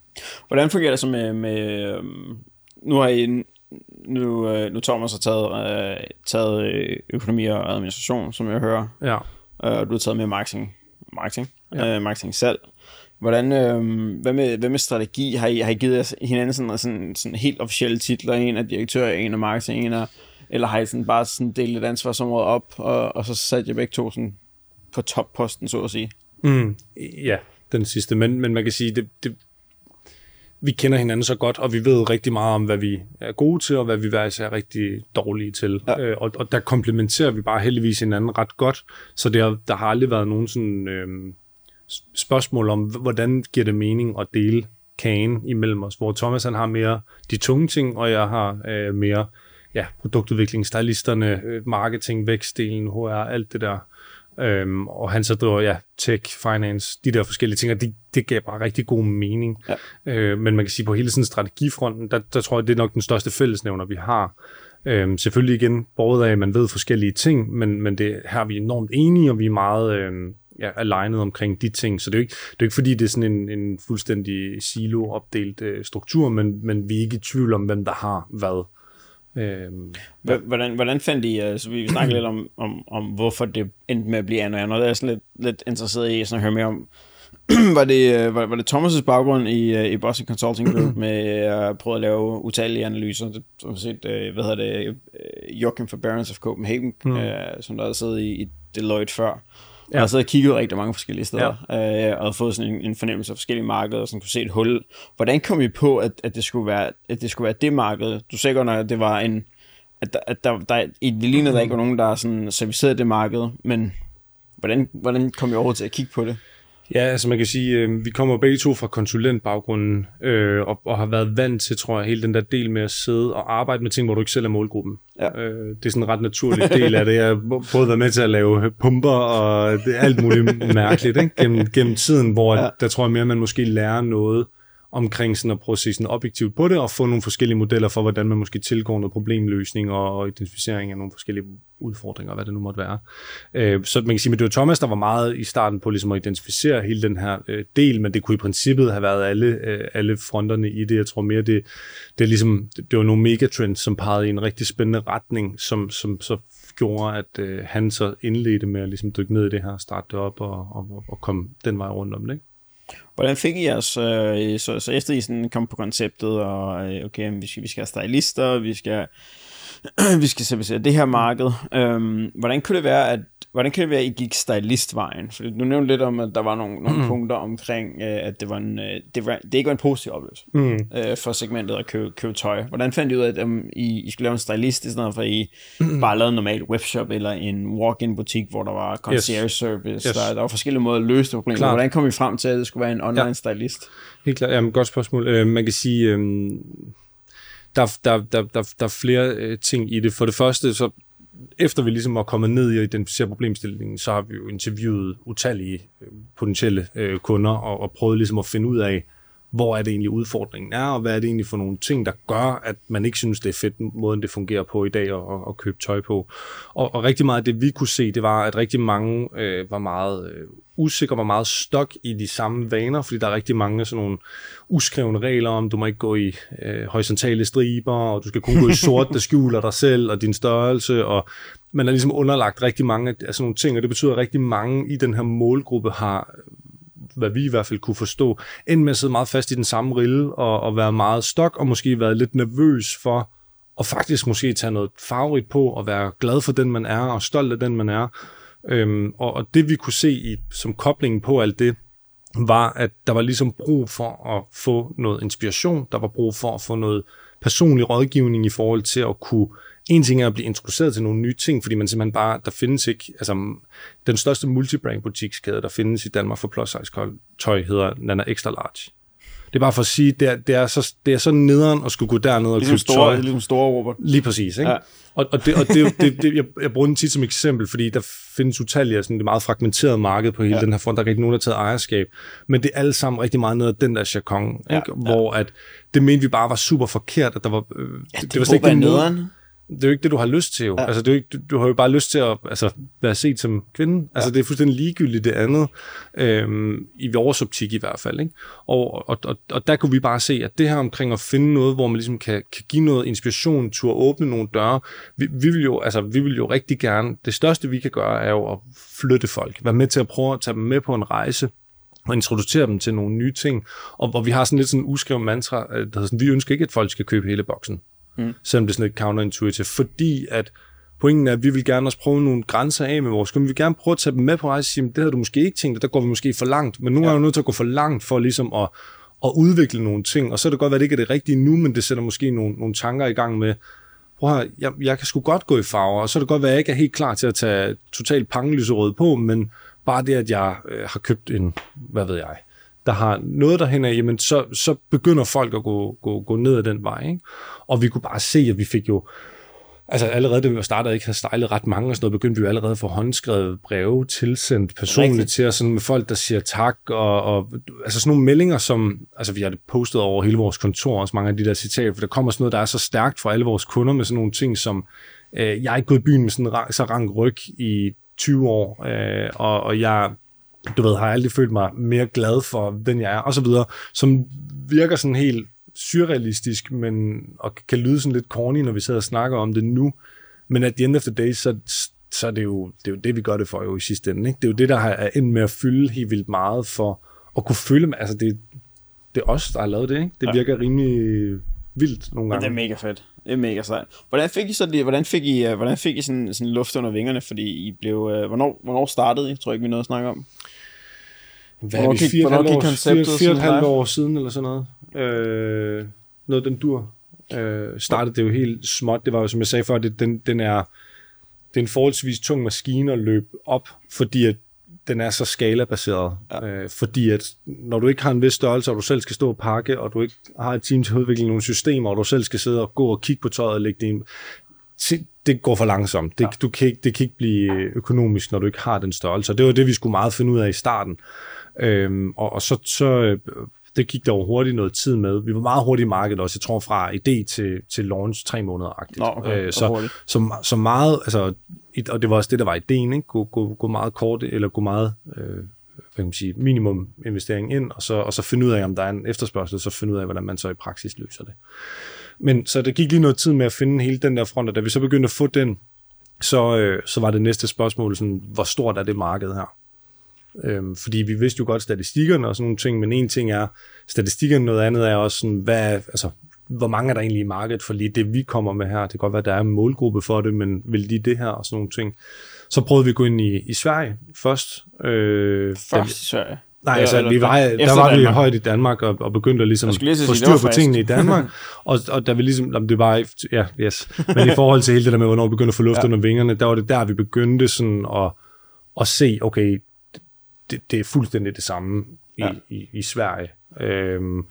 Hvordan fungerer det så med, med øhm, nu har I nu, øh, nu Thomas har taget, øh, taget øh, økonomi og administration, som jeg hører. Ja. Og du har taget med marketing, marketing, ja. øh, marketing selv. Hvordan, øh, hvad, med, hvad med strategi? Har I, har I givet hinanden sådan, sådan, sådan helt officielle titler? En af direktør, en af marketing, en af, eller har I sådan bare sådan delt et ansvarsområde op, og, og så sat jer begge to sådan på topposten, så at sige? Mm, ja, den sidste. Men, men man kan sige, det, det, vi kender hinanden så godt, og vi ved rigtig meget om, hvad vi er gode til, og hvad vi faktisk er rigtig dårlige til. Ja. Øh, og, og der komplementerer vi bare heldigvis hinanden ret godt, så det der har aldrig været nogen sådan... Øh, spørgsmål om, hvordan giver det mening at dele kagen imellem os, hvor Thomas han har mere de tunge ting, og jeg har øh, mere ja, produktudvikling, stylisterne, øh, marketing, vækstdelen, HR, alt det der. Øhm, og han så driver, ja, tech, finance, de der forskellige ting, og det, det gav bare rigtig god mening. Ja. Øh, men man kan sige, på hele sådan strategifronten, der, der tror jeg, det er nok den største fællesnævner, vi har. Øhm, selvfølgelig igen, både af, at man ved forskellige ting, men, men det her er vi enormt enige, og vi er meget øh, ja, alignet omkring de ting. Så det er jo ikke, det er ikke fordi, det er sådan en, en fuldstændig silo-opdelt øh, struktur, men, men vi er ikke i tvivl om, hvem der har hvad. Øhm, hvordan, hvordan fandt I, altså vi snakker lidt om, om, om, hvorfor det endte med at blive andet og andet. Jeg er sådan lidt, lidt interesseret i sådan at høre mere om, var det, øh, var, var det Thomas' baggrund i, øh, i Boston Consulting Group med at prøve at lave utallige analyser? Det, har set, hvad hedder det, Joachim for Barons of Copenhagen, mm. som der har siddet i, i Deloitte før. Ja. Og så har jeg kigget rigtig mange forskellige steder, ja. øh, og fået sådan en, en fornemmelse af forskellige markeder, og sådan kunne se et hul. Hvordan kom I på, at, at, det, skulle være, at det skulle være det marked? Du sagde godt at det var en, at, der, at der, der, i det lignede, der ikke var nogen, der sådan servicerede det marked, men hvordan, hvordan kom I over til at kigge på det? Ja, altså man kan sige, øh, vi kommer begge to fra konsulentbaggrunden, øh, og, og har været vant til, tror jeg, hele den der del med at sidde og arbejde med ting, hvor du ikke selv er målgruppen. Ja. Øh, det er sådan en ret naturlig del af det. Jeg har både været med til at lave pumper og alt muligt mærkeligt ikke? Gennem, gennem tiden, hvor ja. der tror jeg mere, man måske lærer noget omkring sådan at prøve at se sådan objektivt på det, og få nogle forskellige modeller for, hvordan man måske tilgår noget problemløsning og, identificering af nogle forskellige udfordringer, hvad det nu måtte være. Øh, så man kan sige, at det var Thomas, der var meget i starten på ligesom at identificere hele den her øh, del, men det kunne i princippet have været alle, øh, alle fronterne i det. Jeg tror mere, det, det, er ligesom, det, det var nogle megatrends, som pegede i en rigtig spændende retning, som, som så gjorde, at øh, han så indledte med at ligesom dykke ned i det her, starte det op og, og, og komme den vej rundt om det. Ikke? Hvordan fik I jeres, øh, så, så efter I sådan kom på konceptet, og øh, okay, vi skal, vi skal have stylister, vi skal, vi skal servicere det her marked, øh, hvordan kunne det være, at Hvordan kan det være, at I gik stylistvejen? For du nævnte lidt om, at der var nogle, nogle mm. punkter omkring, øh, at det, var en, øh, det, var, det ikke var en positiv oplevelse mm. øh, for segmentet at købe, købe tøj. Hvordan fandt I ud af, at um, I, I skulle lave en stylist, i stedet for at I mm. bare lavede en normal webshop eller en walk-in butik, hvor der var concierge service? Yes. Der, der var forskellige måder at løse det problem. Hvordan kom I frem til, at det skulle være en online ja. stylist? Helt klart. Jamen, godt spørgsmål. Øh, man kan sige... Øh, der, der, der, der, der er flere øh, ting i det. For det første, så efter vi ligesom er kommet ned i at identificere problemstillingen, så har vi jo interviewet utallige øh, potentielle øh, kunder og, og prøvet ligesom at finde ud af, hvor er det egentlig udfordringen er, og hvad er det egentlig for nogle ting, der gør, at man ikke synes, det er fedt, måden det fungerer på i dag, at, at købe tøj på. Og, og rigtig meget af det, vi kunne se, det var, at rigtig mange øh, var meget øh, usikre, var meget stok i de samme vaner, fordi der er rigtig mange sådan nogle uskrevne regler om, du må ikke gå i øh, horisontale striber, og du skal kun gå i sort, der skjuler dig selv og din størrelse, og man er ligesom underlagt rigtig mange af sådan nogle ting, og det betyder, at rigtig mange i den her målgruppe har hvad vi i hvert fald kunne forstå, end med at sidde meget fast i den samme rille og, og være meget stok, og måske være lidt nervøs for at faktisk måske tage noget farverigt på, og være glad for den, man er, og stolt af den, man er. Øhm, og, og det vi kunne se i, som koblingen på alt det, var, at der var ligesom brug for at få noget inspiration, der var brug for at få noget personlig rådgivning i forhold til at kunne en ting er at blive introduceret til nogle nye ting, fordi man simpelthen bare, der findes ikke, altså den største multibrand butikskæde, der findes i Danmark for plus size tøj, hedder Nana Extra Large. Det er bare for at sige, det er, det er, så, det er så nederen at skulle gå derned og ligesom købe store, tøj. Ligesom store Robert. Lige præcis, ikke? Ja. Og, og, det, og det, det, det, jeg, jeg bruger den tit som eksempel, fordi der findes utallige sådan det meget fragmenterede marked på hele ja. den her front. Der er rigtig nogen, der har taget ejerskab. Men det er alle sammen rigtig meget ned af den der jargon, ja. ikke? hvor at det mente vi bare var super forkert, at der var... Øh, ja, det, det var slet ikke nederen det er jo ikke det, du har lyst til jo. Ja. Altså, det er jo ikke, du, du har jo bare lyst til at altså, være set som kvinde. Altså, ja. det er fuldstændig ligegyldigt det andet, øhm, i vores optik i hvert fald. Ikke? Og, og, og, og der kunne vi bare se, at det her omkring at finde noget, hvor man ligesom kan, kan give noget inspiration, tur åbne nogle døre, vi, vi, vil jo, altså, vi vil jo rigtig gerne, det største vi kan gøre, er jo at flytte folk. Være med til at prøve at tage dem med på en rejse, og introducere dem til nogle nye ting. Og hvor vi har sådan lidt sådan en uskrevet mantra, der hedder sådan, vi ønsker ikke, at folk skal købe hele boksen mm. selvom det er sådan lidt counterintuitive, fordi at pointen er, at vi vil gerne også prøve nogle grænser af med vores kunder. Vi vil gerne prøve at tage dem med på rejse og sige, det havde du måske ikke tænkt, der går vi måske for langt, men nu ja. er vi nødt til at gå for langt for ligesom at, at udvikle nogle ting, og så er det godt at det ikke er det rigtige nu, men det sætter måske nogle, nogle tanker i gang med, prøv at jeg, jeg kan sgu godt gå i farver, og så er det godt at jeg ikke er helt klar til at tage totalt pangelyserød på, men bare det, at jeg øh, har købt en, hvad ved jeg, der har noget derhen af, jamen så, så begynder folk at gå, gå, gå ned ad den vej. Ikke? Og vi kunne bare se, at vi fik jo, altså allerede da vi startede ikke havde stejlet ret mange og sådan noget, begyndte vi jo allerede at få håndskrevet breve tilsendt personligt Rigtig. til os, sådan med folk, der siger tak, og, og altså sådan nogle meldinger, som, altså vi har det postet over hele vores kontor, også mange af de der citater, for der kommer sådan noget, der er så stærkt for alle vores kunder, med sådan nogle ting som, øh, jeg er ikke gået i byen med sådan en så rank ryg i 20 år, øh, og, og jeg du ved, har jeg aldrig følt mig mere glad for den, jeg er, og så videre, som virker sådan helt surrealistisk, men, og kan lyde sådan lidt corny, når vi sidder og snakker om det nu, men at the end of the day, så, så er det, jo, det er jo det, vi gør det for jo i sidste ende. Ikke? Det er jo det, der har endt med at fylde helt vildt meget for at kunne føle, altså det, det er os, der har lavet det. Ikke? Det ja. virker rimelig vildt nogle gange. Ja, det er mega fedt. Det er mega sejt. Hvordan fik I så det, hvordan fik I, øh, hvordan fik I sådan, sådan luft under vingerne, fordi I blev, uh, hvornår, hvornår startede I? Jeg tror ikke, vi nåede at snakke om. Hvad hvornår er vi? Fire, hvornår gik konceptet? Fire, fire halvt år siden, eller sådan noget. Øh, noget den dur. Øh, startede det jo helt småt. Det var jo, som jeg sagde før, det, den, den er, det er en forholdsvis tung maskine at løbe op, fordi at den er så skalabaseret. Ja. Øh, fordi at når du ikke har en vis størrelse, og du selv skal stå og pakke, og du ikke har et team til at udvikle nogle systemer, og du selv skal sidde og gå og kigge på tøjet og lægge det ind, det går for langsomt. Det, ja. du kan ikke, det kan ikke blive økonomisk, når du ikke har den størrelse. Og det var det, vi skulle meget finde ud af i starten. Øhm, og, og så, så øh, det gik der jo hurtigt noget tid med. Vi var meget hurtigt i markedet også, jeg tror fra idé til, til launch tre måneder-agtigt. Nå, okay. øh, så, så, så meget, altså, og det var også det, der var ideen, ikke? Gå, gå, gå meget kort, eller gå meget, øh, hvad kan man sige, minimum investering ind, og så, og så finde ud af, om der er en efterspørgsel, så finde ud af, hvordan man så i praksis løser det. Men så der gik lige noget tid med at finde hele den der front, og da vi så begyndte at få den, så, øh, så var det næste spørgsmål, sådan, hvor stort er det marked her? Øhm, fordi vi vidste jo godt statistikkerne og sådan nogle ting, men en ting er statistikkerne, noget andet er også sådan, hvad, altså, hvor mange er der egentlig i markedet for lige det, vi kommer med her. Det kan godt være, at der er en målgruppe for det, men vil de det her og sådan nogle ting. Så prøvede vi at gå ind i, i Sverige først. Øh, først i Sverige? Nej, altså, vi var, der var Danmark. vi højt i Danmark og, og begyndte at ligesom få styr på tingene i Danmark. og, og der vi ligesom, det var, ja, yes. Men i forhold til hele det der med, hvornår vi begyndte at få luft ja. under vingerne, der var det der, vi begyndte sådan at, at se, okay, det, det er fuldstændig det samme i, ja. i, i Sverige. Øhm,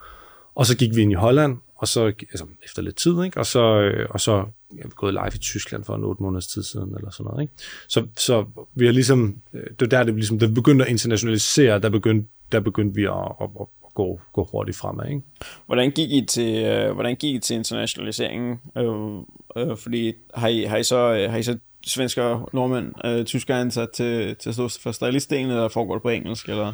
og så gik vi ind i Holland, og så altså, efter lidt tid, ikke? og så, øh, og så jeg er gået live i Tyskland for en otte måneders tid siden, eller sådan noget. Ikke? Så, så vi har ligesom, øh, det var der, det, ligesom, det begyndte at internationalisere, der begyndte, der begyndte vi at, at, at gå, gå hurtigt fremad. Ikke? Hvordan gik I til, øh, hvordan gik I til internationaliseringen? Øh, øh, fordi har I, har I så, har I så svensker, nordmænd, øh, tyskere ansat til, til at stå for stylistdelen, eller foregår det på engelsk? Eller?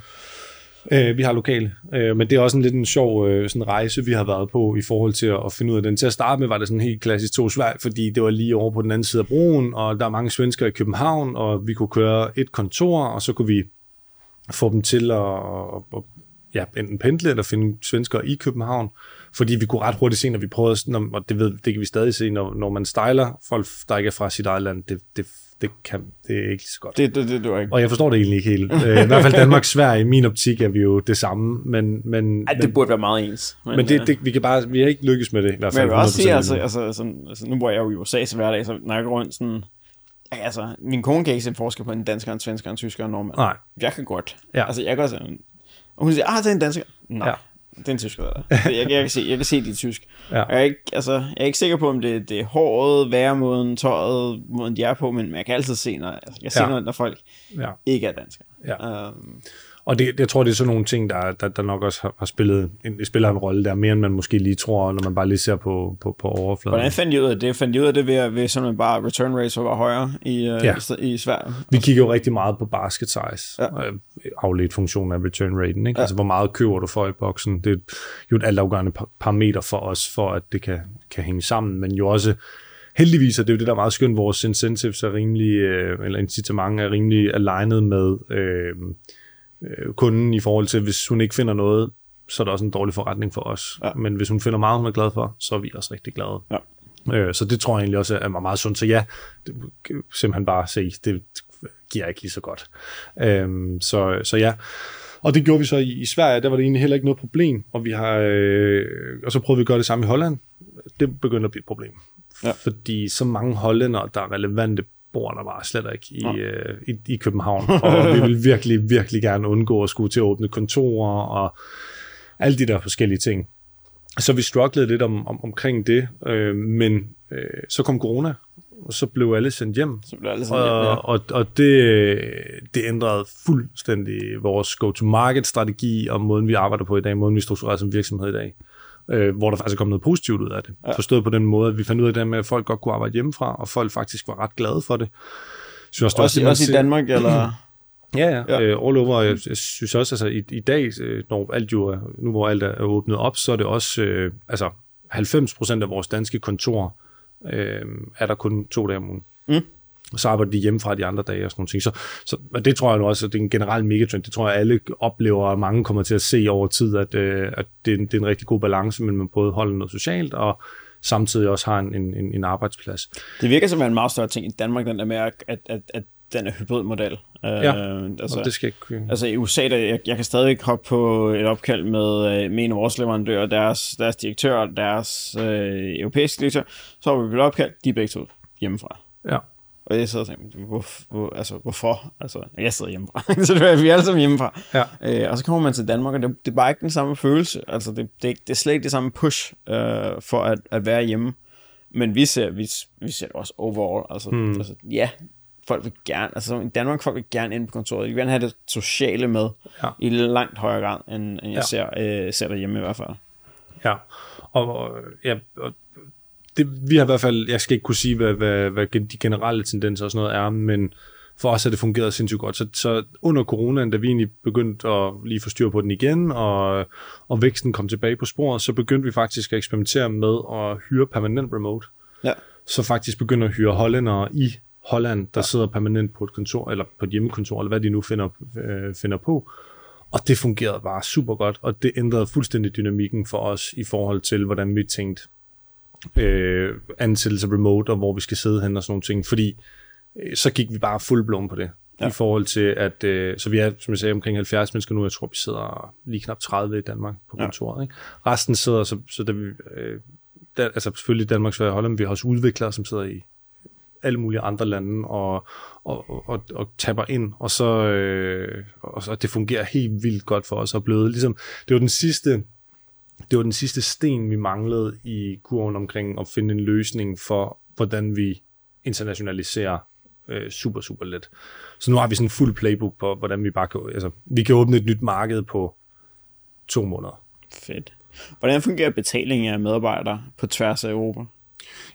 Øh, vi har lokale, øh, men det er også en lidt en sjov øh, sådan rejse, vi har været på i forhold til at, at finde ud af den. Til at starte med var det sådan helt klassisk to svær, fordi det var lige over på den anden side af broen, og der er mange svensker i København, og vi kunne køre et kontor, og så kunne vi få dem til at, at, at ja, enten pendle eller finde svensker i København, fordi vi kunne ret hurtigt se, når vi prøvede, når, og det, ved, det kan vi stadig se, når, når man styler folk, der ikke er fra sit eget land, det, det, det, kan, det er ikke så godt. Det, det, det, det ikke. Og jeg forstår det egentlig ikke helt. Øh, I hvert fald Danmark Sverige, i min optik er vi jo det samme, men... men Ej, det men, burde være meget ens. Men, men det, øh, det, vi, kan bare, vi har ikke lykkes med det, i hvert fald. Men jeg vil også 100% sige, altså, altså, sådan, altså, nu bor jeg jo i USA til hverdag, så når jeg går rundt sådan... Altså, min kone kan ikke se forskel på en dansker, en svensker, en tysker og en nordmand. Nej. Jeg kan godt. Ja. Altså, jeg kan også... Og hun siger, ah, det er en dansker. Nej, Ja. det er en tysker. Der. Jeg, jeg, kan se, jeg kan se, de er tysk. Ja. Jeg, er ikke, altså, jeg er ikke sikker på, om det, det er håret, væremåden, tøjet, måden de er på, men jeg kan altid se, når, altså, jeg kan se, Ja. når, når folk Ja. ikke er danskere. Ja. Um, Og det, jeg tror, det er sådan nogle ting, der, der, der nok også har, har spillet en, spiller en rolle der, mere end man måske lige tror, når man bare lige ser på, på, på overfladen. hvordan fandt I ud af det? Fandt I ud af det ved, at- ved simpelthen bare return rates var højere i, uh, Ja. i, i Sverige? Vi kigger jo rigtig meget på basket size, Ja. øh, afledt funktion af return raten. Ikke? Ja. Altså, hvor meget køber du for i boksen? Det er jo et altafgørende par- parameter for os, for at det kan, kan hænge sammen, men jo også heldigvis, og det er jo det, der er meget skønt, vores incentives er rimelig, øh, eller incitament er rimelig alignet med øh, øh, kunden i forhold til, hvis hun ikke finder noget, så er det også en dårlig forretning for os. Ja. Men hvis hun finder meget, hun er glad for, så er vi også rigtig glade. Ja. Øh, så det tror jeg egentlig også er meget sundt. Så ja, det, simpelthen bare se, det giver ikke lige så godt. Øhm, så, så ja, og det gjorde vi så i, i Sverige, der var det egentlig heller ikke noget problem, og vi har, øh, og så prøvede vi at gøre det samme i Holland. Det begyndte at blive et problem. Ja. Fordi så mange hollændere, der er relevante, bor der bare slet ikke i, øh, i, i København. Og vi vil virkelig, virkelig gerne undgå at skulle til at åbne kontorer og alle de der forskellige ting. Så vi strugglede lidt om, om, omkring det, øh, men øh, så kom corona, og så blev alle sendt hjem. Så blev alle ja. Og, og, og det, det ændrede fuldstændig vores go-to-market-strategi og måden, vi arbejder på i dag, måden, vi strukturerer som virksomhed i dag. Øh, hvor der faktisk kom noget positivt ud af det. Ja. Forstået på den måde, at vi fandt ud af det med, at folk godt kunne arbejde hjemmefra, og folk faktisk var ret glade for det. Så også, Også, det, også i Danmark, eller... Ja, ja. Øh, all over. Jeg, jeg synes også, altså i, i dag, øh, når alt jo er, nu hvor alt er åbnet op, så er det også, øh, altså 90 procent af vores danske kontorer, øh, er der kun to dage om ugen. Mm. Og så arbejder de hjemmefra de andre dage og sådan nogle ting. Så, så og det tror jeg nu også, at det er en generel megatrend. Det tror jeg, alle oplever, og mange kommer til at se over tid, at, øh, at det, er en, det er en rigtig god balance, men man både holder noget socialt, og samtidig også har en, en, en, arbejdsplads. Det virker som en meget større ting i Danmark, den der med, at, at, at, at den er hybridmodel. Ja, altså, og det skal ikke... Altså i USA, der, jeg, jeg kan stadig hoppe på et opkald med, øh, med en af vores leverandører, deres, deres direktør og deres øh, europæiske direktør, så har vi et opkald, de er begge to hjemmefra. Ja. Og jeg sidder og tænker, hvor, hvor, altså, hvorfor? Altså, jeg sidder hjemmefra, så det er vi er alle sammen hjemmefra. Ja. Øh, og så kommer man til Danmark, og det, det er bare ikke den samme følelse. Altså, det, det, er det er slet ikke det samme push øh, for at, at være hjemme. Men vi ser, vi, vi ser det også overall. Altså, hmm. altså, ja, folk vil gerne, altså i Danmark, folk vil gerne ind på kontoret. De vil gerne have det sociale med Ja. i langt højere grad, end, end jeg Ja. ser, øh, ser derhjemme i hvert fald. Ja, og, og, ja, og det, vi har i hvert fald, jeg skal ikke kunne sige, hvad, hvad, hvad de generelle tendenser og sådan noget er, men for os har det fungeret sindssygt godt. Så, så under coronaen, da vi egentlig begyndte at lige få styr på den igen, og, og væksten kom tilbage på sporet, så begyndte vi faktisk at eksperimentere med at hyre permanent remote. Ja. Så faktisk begynder at hyre hollændere i Holland, der ja. sidder permanent på et kontor, eller på et hjemmekontor, eller hvad de nu finder, øh, finder på. Og det fungerede bare super godt, og det ændrede fuldstændig dynamikken for os i forhold til, hvordan vi tænkte øh, ansættelse remote, og hvor vi skal sidde hen og sådan nogle ting, fordi øh, så gik vi bare fuldblom på det. Ja. I forhold til, at øh, så vi er, som jeg sagde, omkring 70 mennesker nu. Jeg tror, vi sidder lige knap 30 i Danmark på Ja. kontoret. Ikke? Resten sidder, så, så der, vi, øh, der, altså selvfølgelig Danmark, Sverige og Holland, vi har også udviklere, som sidder i alle mulige andre lande og, og, og, og, tapper ind, og så, øh, og så det fungerer helt vildt godt for os, og blevet ligesom, det var den sidste, det var den sidste sten, vi manglede i kurven omkring at finde en løsning for, hvordan vi internationaliserer øh, super, super let. Så nu har vi sådan en fuld playbook på, hvordan vi bare kan, altså, vi kan åbne et nyt marked på to måneder. Fedt. Hvordan fungerer betalingen af medarbejdere på tværs af Europa?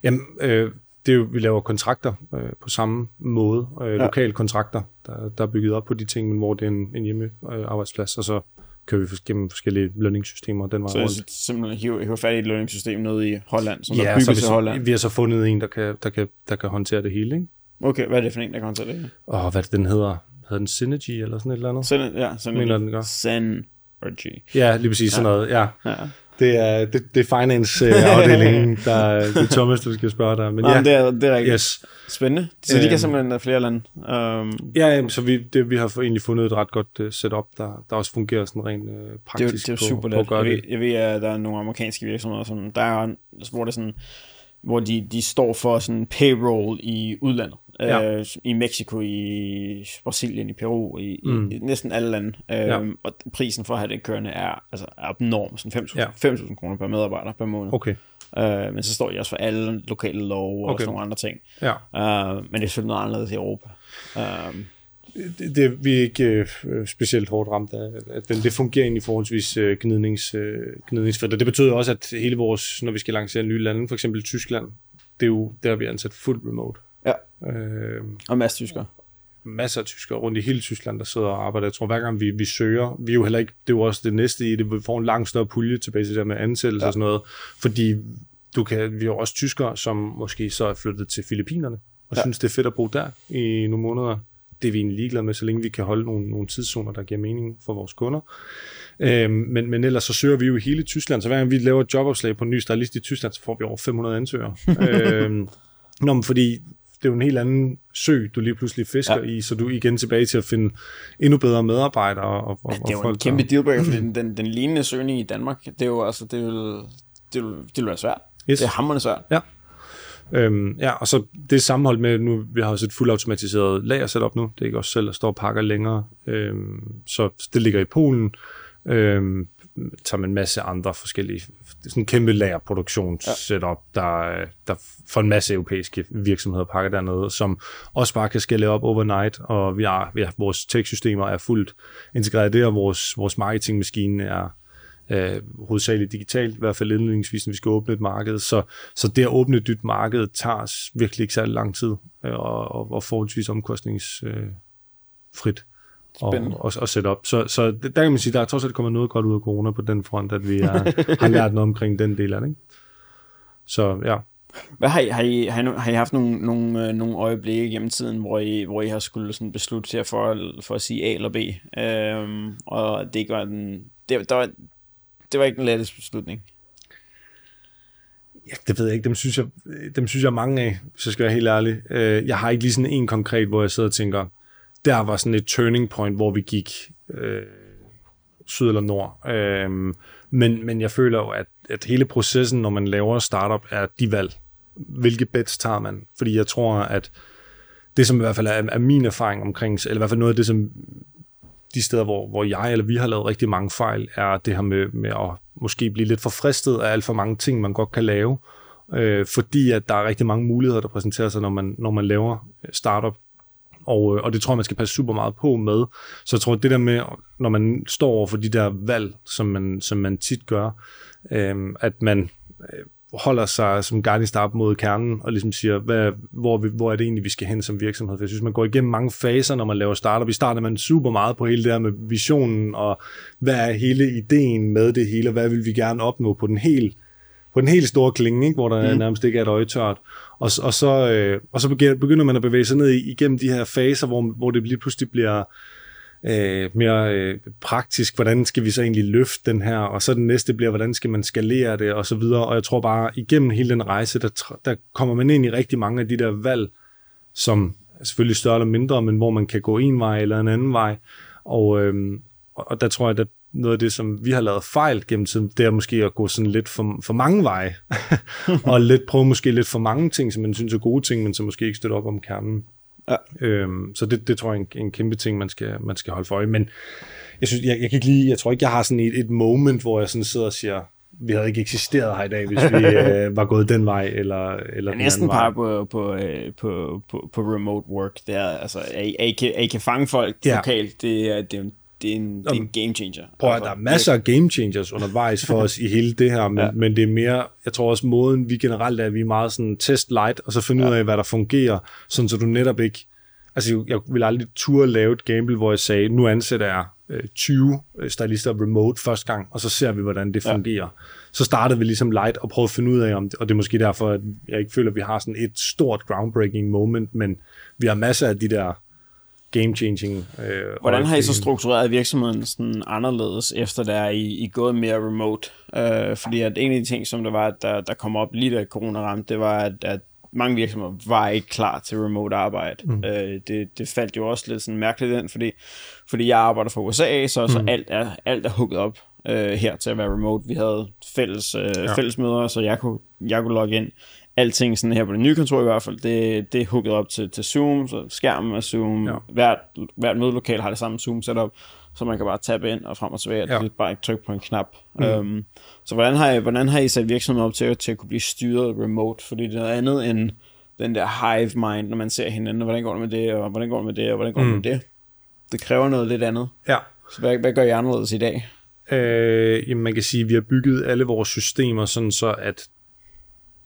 Jamen, øh, det er jo, vi laver kontrakter øh, på samme måde, øh, ja. lokale kontrakter, der, der er bygget op på de ting, men hvor det er en, en hjemmearbejdsplads, og så kører vi gennem forskellige lønningssystemer den vej Så rundt. simpelthen hiver, hiver fat i et lønningssystem nede i Holland, som der Ja, så bygges i vi, Holland. vi har så fundet en, der kan, der kan, der kan håndtere det hele, ikke? Okay, hvad er det for en, der kommer til det? Og hvad er det, den hedder? Hedder den Synergy eller sådan et eller andet? Sen, ja, sen, Mener den gør. Synergy. Ja, lige præcis sådan noget, ja. Ja. Det er, det, det er finance-afdelingen, der det er Thomas, du skal spørge dig. Men Ja, ja, det er, det er rigtigt. yes. Spændende. Så de kan Øhm. simpelthen have flere lande. Um, Ja, jamen, så vi, det, vi har egentlig fundet et ret godt uh, setup, der, der også fungerer sådan rent uh, det er praktisk det er jo på, super på let. gøre Jeg ved, det. jeg ved, at der er nogle amerikanske virksomheder, som der er, hvor det er sådan, hvor de, de står for sådan payroll i udlandet. Ja. Øh, I Mexico, i Brasilien, i Peru, i, mm. I næsten alle lande. Øh, Ja. Og prisen for at have det kørende er, altså, er abnorm, sådan 5.000 Ja. 5.000 kroner per medarbejder per måned. Okay, Øh, men så står de også for alle lokale love og Okay. sådan nogle andre ting. ja. Uh, men det er selvfølgelig noget anderledes i Europa. Uh, Det, det, vi er ikke øh, specielt hårdt ramt af, af den. Det fungerer egentlig forholdsvis øh, gnidnings, øh, gnidningsfrit. Og det betyder også, at hele vores, når vi skal lancere nye lande, for eksempel Tyskland, det er jo der, vi har ansat fuld remote. Ja. Øh, og masser tyskere. masser af tyskere rundt i hele Tyskland, der sidder og arbejder. Jeg tror, hver gang vi, vi søger, vi er jo heller ikke, det er jo også det næste i det, vi får en langt større pulje tilbage til det der med ansættelse ja. og sådan noget, fordi du kan, vi har jo også tyskere, som måske så er flyttet til Filippinerne, og Ja. synes, det er fedt at bo der i nogle måneder. Det er vi egentlig ligeglade med, så længe vi kan holde nogle, nogle tidszoner, der giver mening for vores kunder. Øhm, men, men ellers så søger vi jo hele Tyskland, så hver gang vi laver et jobopslag på en ny stylist i Tyskland, så får vi over 500 ansøgere. øhm, Nå, men fordi det er jo en helt anden sø, du lige pludselig fisker Ja. ja. i, så du er igen tilbage til at finde endnu bedre medarbejdere og, og, Det er jo en folk. kæmpe der- dealbreaker, fordi den, den, den lignende søgning i Danmark, det er jo altså, det vil, det vil, det vil være svært. Yes. Det er hammerende svært. Øhm, ja, og så det sammenholdt med, nu vi har også et fuldautomatiseret lager setup nu, det er ikke os selv, der står og pakker længere, øhm, så det ligger i Polen, øhm, tager man en masse andre forskellige, sådan en kæmpe lagerproduktionssetup, ja. der, der for en masse europæiske virksomheder pakker dernede, som også bare kan skale op overnight, og vi har, vi har vores tech-systemer er fuldt integreret i det, og vores, vores marketingmaskine er øh, hovedsageligt digitalt, i hvert fald indledningsvis, når vi skal åbne et marked. Så, så det at åbne et nyt marked tager virkelig ikke særlig lang tid, øh, og, og, og forholdsvis omkostningsfrit. Øh, frit Spændende. og, og sætte op. Så, så der kan man sige, der er trods alt kommet noget godt ud af corona på den front, at vi er, har lært noget omkring den del af det. Ikke? Så ja, Hvad har I, har I, har I, har I haft nogle, nogle, øh, nogle øjeblikke gennem tiden, hvor I, hvor I har skulle sådan beslutte jer for, for at sige A eller B? Øhm, og det ikke var den, det, der var, det var ikke den letteste beslutning. Ja, det ved jeg ikke. Dem synes jeg, dem synes jeg mange af, jeg skal være helt ærlig. Øh, Jeg har ikke lige sådan en konkret, hvor jeg sidder og tænker, der var sådan et turning point, hvor vi gik øh, syd eller nord. Øh, men, men jeg føler jo, at, at hele processen, når man laver startup, er de valg. Hvilke bets tager man? Fordi jeg tror, at det, som i hvert fald er, er min erfaring omkring, eller i hvert fald noget af det, som de steder, hvor, hvor jeg eller vi har lavet rigtig mange fejl, er det her med, med at måske blive lidt forfristet af alt for mange ting, man godt kan lave, øh, fordi at der er rigtig mange muligheder, der præsenterer sig, når man, når man laver startup. Og, øh, og det tror jeg, man skal passe super meget på med. Så jeg tror, det der med, når man står over for de der valg, som man, som man tit gør, øh, at man øh, holder sig som guiding star op mod kernen, og ligesom siger, hvad, hvor, vi, hvor er det egentlig, vi skal hen som virksomhed? For jeg synes, man går igennem mange faser, når man laver startup. Vi starter man super meget på hele det her med visionen, og hvad er hele ideen med det hele, og hvad vil vi gerne opnå på den helt på den helt store klinge, ikke? hvor der mm. nærmest ikke er et øjetørt. Og, og så, øh, og så begynder, man at bevæge sig ned igennem de her faser, hvor, hvor det lige pludselig bliver øh, mere øh, praktisk, hvordan skal vi så egentlig løfte den her, og så den næste bliver, hvordan skal man skalere det, og så videre. Og jeg tror bare, igennem hele den rejse, der, der kommer man ind i rigtig mange af de der valg, som er selvfølgelig større eller mindre, men hvor man kan gå en vej eller en anden vej. Og, og og der tror jeg, at noget af det, som vi har lavet fejl gennem tiden, det er måske at gå sådan lidt for, for mange veje, og lidt prøve måske lidt for mange ting, som man synes er gode ting, men som måske ikke støtter op om kernen. Ja. Øhm, så det, det tror jeg er en, en kæmpe ting, man skal, man skal holde for øje. Men jeg, synes, jeg, jeg, kan ikke lige, jeg tror ikke, jeg har sådan et, et moment, hvor jeg sådan sidder og siger, vi havde ikke eksisteret her i dag, hvis vi øh, var gået den vej, eller, eller den næsten par på, på, øh, på, på, på remote work. Det er, altså, at, I, at, I kan, at I kan fange folk Ja. lokalt, det er, det, er, det er en, det er en game changer. Prøv at der er masser af game changers undervejs for os i hele det her, men, ja. men det er mere, jeg tror også måden, vi generelt er, vi er meget sådan test light, og så finde ja. ud af, hvad der fungerer, sådan så du netop ikke, altså jeg vil aldrig turde lave et gamble, hvor jeg sagde, nu ansætter jeg 20 øh, stylister remote første gang, og så ser vi, hvordan det fungerer. Ja. Så startede vi ligesom light og prøvede at finde ud af, om det, og det er måske derfor, at jeg ikke føler, at vi har sådan et stort groundbreaking moment, men vi har masser af de der game-changing. Øh, Hvordan har I så struktureret virksomheden sådan anderledes, efter der I, I gået mere remote? Øh, fordi at en af de ting, som der var, der, der kom op lige da corona ramte, det var, at, at mange virksomheder var ikke klar til remote arbejde. Mm. Øh, det, det faldt jo også lidt sådan mærkeligt ind, fordi, fordi jeg arbejder for USA, så, mm. så alt, er, alt er hooket op øh, her til at være remote. Vi havde fælles, øh, ja. fælles møder, så jeg kunne, jeg kunne logge ind alting sådan her på det nye kontor i hvert fald, det, det er hooket op til, til Zoom, så skærmen er Zoom, ja. hvert, hvert mødelokal har det samme Zoom setup, så man kan bare tabe ind og frem og tilbage, ja. det er bare ikke trykke på en knap. Mm. Um, så hvordan har, I, hvordan har I sat virksomheden op til, til at kunne blive styret remote? Fordi det er noget andet end den der hive mind, når man ser hinanden, og hvordan går det med det, og hvordan går det med det, og hvordan går det mm. med det? Det kræver noget lidt andet. Ja. Så hvad, hvad gør I anderledes i dag? Øh, jamen man kan sige, at vi har bygget alle vores systemer sådan så, at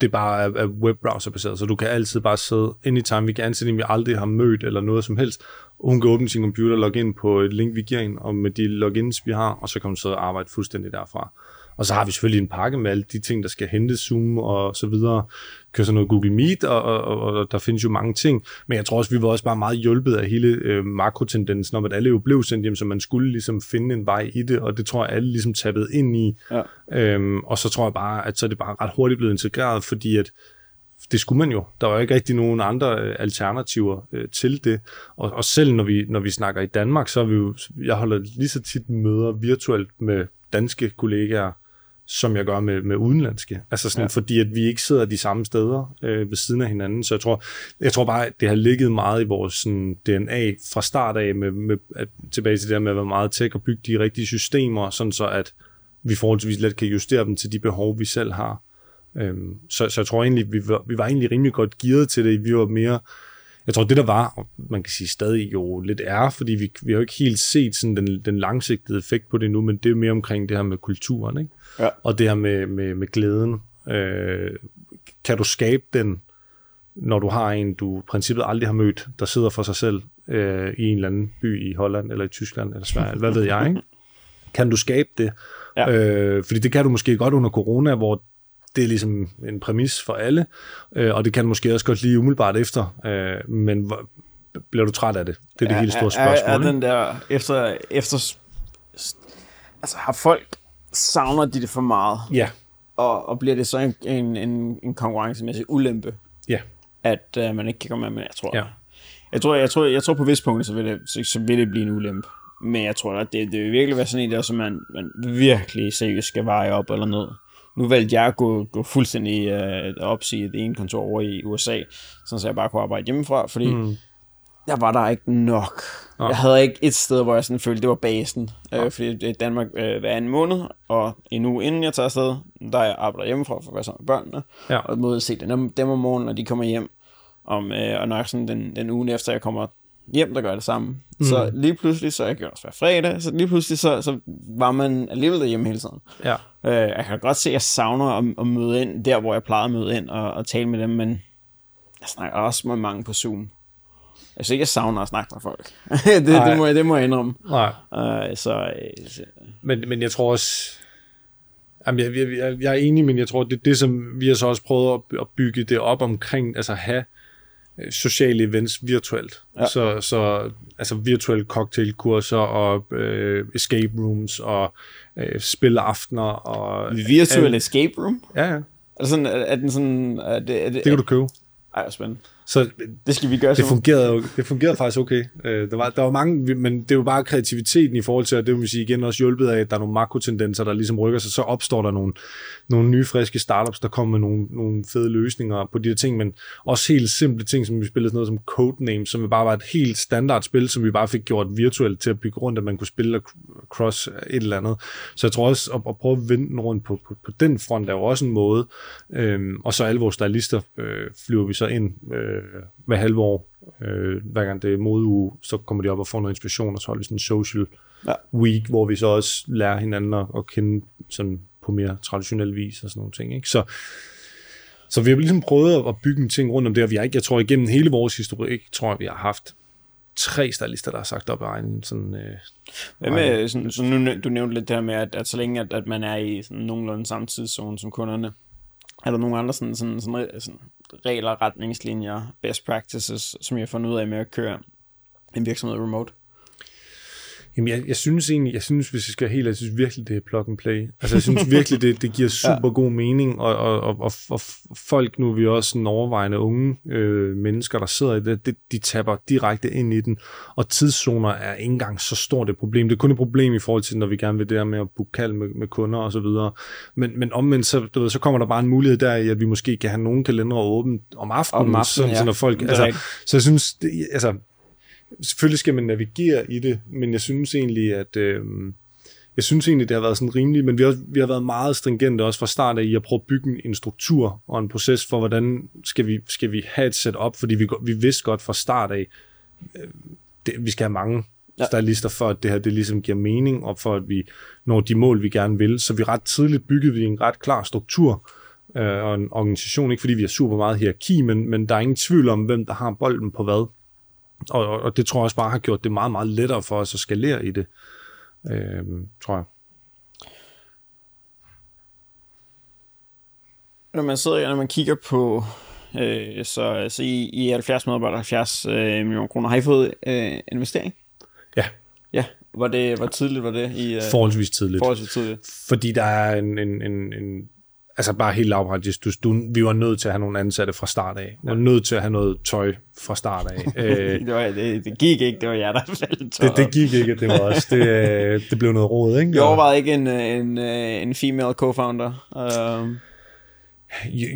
det bare er, er webbrowserbaseret, så du kan altid bare sidde anytime. Vi kan ansætte en, vi aldrig har mødt eller noget som helst. Hun kan åbne sin computer, logge ind på et link, vi giver hende, og med de logins, vi har, og så kan hun sidde og arbejde fuldstændig derfra. Og så har vi selvfølgelig en pakke med alle de ting, der skal hente Zoom og så videre. Kører så noget Google Meet, og, og, og, og der findes jo mange ting. Men jeg tror også, vi var også bare meget hjulpet af hele øh, makrotendensen om, at alle jo blev sendt hjem, så man skulle ligesom finde en vej i det, og det tror jeg, alle ligesom tappede ind i. Ja. Øhm, og så tror jeg bare, at så er det bare ret hurtigt blevet integreret, fordi at det skulle man jo. Der var ikke rigtig nogen andre øh, alternativer øh, til det. Og, og selv når vi, når vi snakker i Danmark, så er vi jo, jeg holder lige så tit møder virtuelt med danske kollegaer, som jeg gør med, med udenlandske. Altså sådan, ja. fordi at vi ikke sidder de samme steder øh, ved siden af hinanden. Så jeg tror, jeg tror bare, at det har ligget meget i vores sådan, DNA fra start af, med, med, at, tilbage til det der med at være meget tech og bygge de rigtige systemer, sådan så at vi forholdsvis let kan justere dem til de behov, vi selv har. Øhm, så, så jeg tror egentlig, vi var, vi var egentlig rimelig godt gearet til det. Vi var mere jeg tror, det der var, og man kan sige stadig jo lidt er, fordi vi, vi har jo ikke helt set sådan den, den langsigtede effekt på det nu, men det er mere omkring det her med kulturen, ikke? Ja. og det her med, med, med glæden. Øh, kan du skabe den, når du har en, du i princippet aldrig har mødt, der sidder for sig selv øh, i en eller anden by i Holland, eller i Tyskland, eller Sverige, hvad ved jeg, ikke? Kan du skabe det? Ja. Øh, fordi det kan du måske godt under corona, hvor det er ligesom en præmis for alle, øh, og det kan måske også godt lige umiddelbart efter, øh, men bliver du træt af det? Det er det ja, hele store spørgsmål. Er, er den der, efter, efter, altså har folk, savner de det for meget? Ja. Og, og bliver det så en, en, en, en konkurrencemæssig ulempe? Ja. At uh, man ikke kan komme med, men jeg tror, ja. jeg tror, jeg tror, jeg tror på vis punkter, så vil det, så, så vil det blive en ulempe. Men jeg tror, at det, det vil virkelig være sådan en der, som man, man virkelig seriøst skal veje op eller noget nu valgte jeg at gå, gå fuldstændig øh, opsige det ene kontor over i USA, så jeg bare kunne arbejde hjemmefra, fordi mm. der var der ikke nok. Ja. Jeg havde ikke et sted, hvor jeg sådan følte, det var basen. Ja. Øh, fordi det er Danmark øh, hver anden måned, og en uge inden jeg tager afsted, der jeg arbejder hjemmefra for at være sammen med børnene, ja. og måde se dem, dem om morgenen, når de kommer hjem. Om, øh, og nok sådan den, den uge efter, jeg kommer hjem, der gør det samme. Mm. Så lige pludselig, så jeg gjorde også hver fredag, så lige pludselig, så, så var man alligevel derhjemme hele tiden. Ja. Øh, jeg kan godt se, at jeg savner at, at møde ind der, hvor jeg plejede at møde ind og, og tale med dem, men jeg snakker også med mange på Zoom. Jeg synes ikke, jeg savner at snakke med folk. det, det, må jeg, det må jeg indrømme. Nej. Uh, så, så. Men, men jeg tror også, Jamen, jeg, jeg, jeg er enig, men jeg tror, det er det, som vi har så også prøvet at, bygge det op omkring, altså have Øh, sociale events virtuelt. Ja. Så, så altså virtuelle cocktailkurser og øh, escape rooms og øh, spilaftener og... Virtual escape room? Ja, ja. Er, sådan, er, er den sådan... Er det, er det, det kan du købe. Ej, spændende. Så det skal vi gøre det fungerede, jo, det fungerede faktisk okay. Øh, der, var, der var mange, men det er jo bare kreativiteten i forhold til, at det vil sige igen også hjulpet af, at der er nogle makrotendenser, der ligesom rykker sig, så opstår der nogle, nogle nye, friske startups, der kommer med nogle, nogle fede løsninger på de her ting, men også helt simple ting, som vi spillede sådan noget som Codename, som bare var et helt standard spil, som vi bare fik gjort virtuelt til at bygge rundt, at man kunne spille cross et eller andet. Så jeg tror også, at, at prøve at vende den rundt på, på, på den front er jo også en måde. Øhm, og så alle vores stylister øh, flyver vi så ind øh, hver halve år. Øh, hver gang det er modeuge, så kommer de op og får noget inspiration, og så holder vi sådan en social ja. week, hvor vi så også lærer hinanden at, at kende sådan på mere traditionel vis og sådan nogle ting. Ikke? Så, så vi har ligesom prøvet at bygge en ting rundt om det, og vi har ikke, jeg tror igennem hele vores historie, ikke, tror jeg, vi har haft tre stylister, der har sagt op af egen sådan... Øh, Hvad med, sådan, så nu, du nævnte lidt det her med, at, at så længe at, at man er i sådan nogenlunde samme tidszone som kunderne, er der nogle andre sådan, sådan, sådan, sådan regler, retningslinjer, best practices, som jeg har fundet ud af med at køre en virksomhed remote? Jamen, jeg, jeg synes egentlig, jeg synes, hvis jeg skal helt, jeg synes virkelig, det er plug and play. Altså, jeg synes virkelig, det, det giver super god mening, og, og, og, og, og folk, nu er vi også en overvejende unge øh, mennesker, der sidder i det, det, de tapper direkte ind i den, og tidszoner er ikke engang så stort et problem. Det er kun et problem i forhold til, når vi gerne vil det der med at booke kald med, med kunder og så videre. Men, men omvendt, så, du ved, så kommer der bare en mulighed der i, at vi måske kan have nogle kalendere åbent om aftenen, om aftenen sådan, ja. så når folk, altså, så jeg synes, det, altså, selvfølgelig skal man navigere i det, men jeg synes egentlig, at øh, jeg synes egentlig, det har været sådan rimeligt, men vi har, vi har været meget stringente også fra start af i at prøve at bygge en struktur og en proces for, hvordan skal vi, skal vi have et setup, fordi vi, vi vidste godt fra start af, øh, det, vi skal have mange ja. stylister for, at det her det ligesom giver mening, og for at vi når de mål, vi gerne vil. Så vi ret tidligt byggede vi en ret klar struktur, øh, og en organisation, ikke fordi vi har super meget hierarki, men, men der er ingen tvivl om, hvem der har bolden på hvad. Og, og det tror jeg også bare har gjort det meget, meget lettere for os at skalere i det, øh, tror jeg. Når man sidder, når man kigger på, øh, så, så I, I 70 medarbejdere, 70 øh, millioner kroner, har I fået øh, investering? Ja. Ja, var det, hvor tidligt var det? I, øh, forholdsvis tidligt. Forholdsvis tidligt. Fordi der er en, en, en, en altså bare helt lavpraktisk, du, du, vi var nødt til at have nogle ansatte fra start af. Vi var nødt til at have noget tøj fra start af. Øh, det, var, det, det gik ikke, det var jer, der faldt det, det gik ikke, det var også, det, øh, det blev noget råd, ikke? Jeg overvejede ikke en, en, en female co-founder. Um.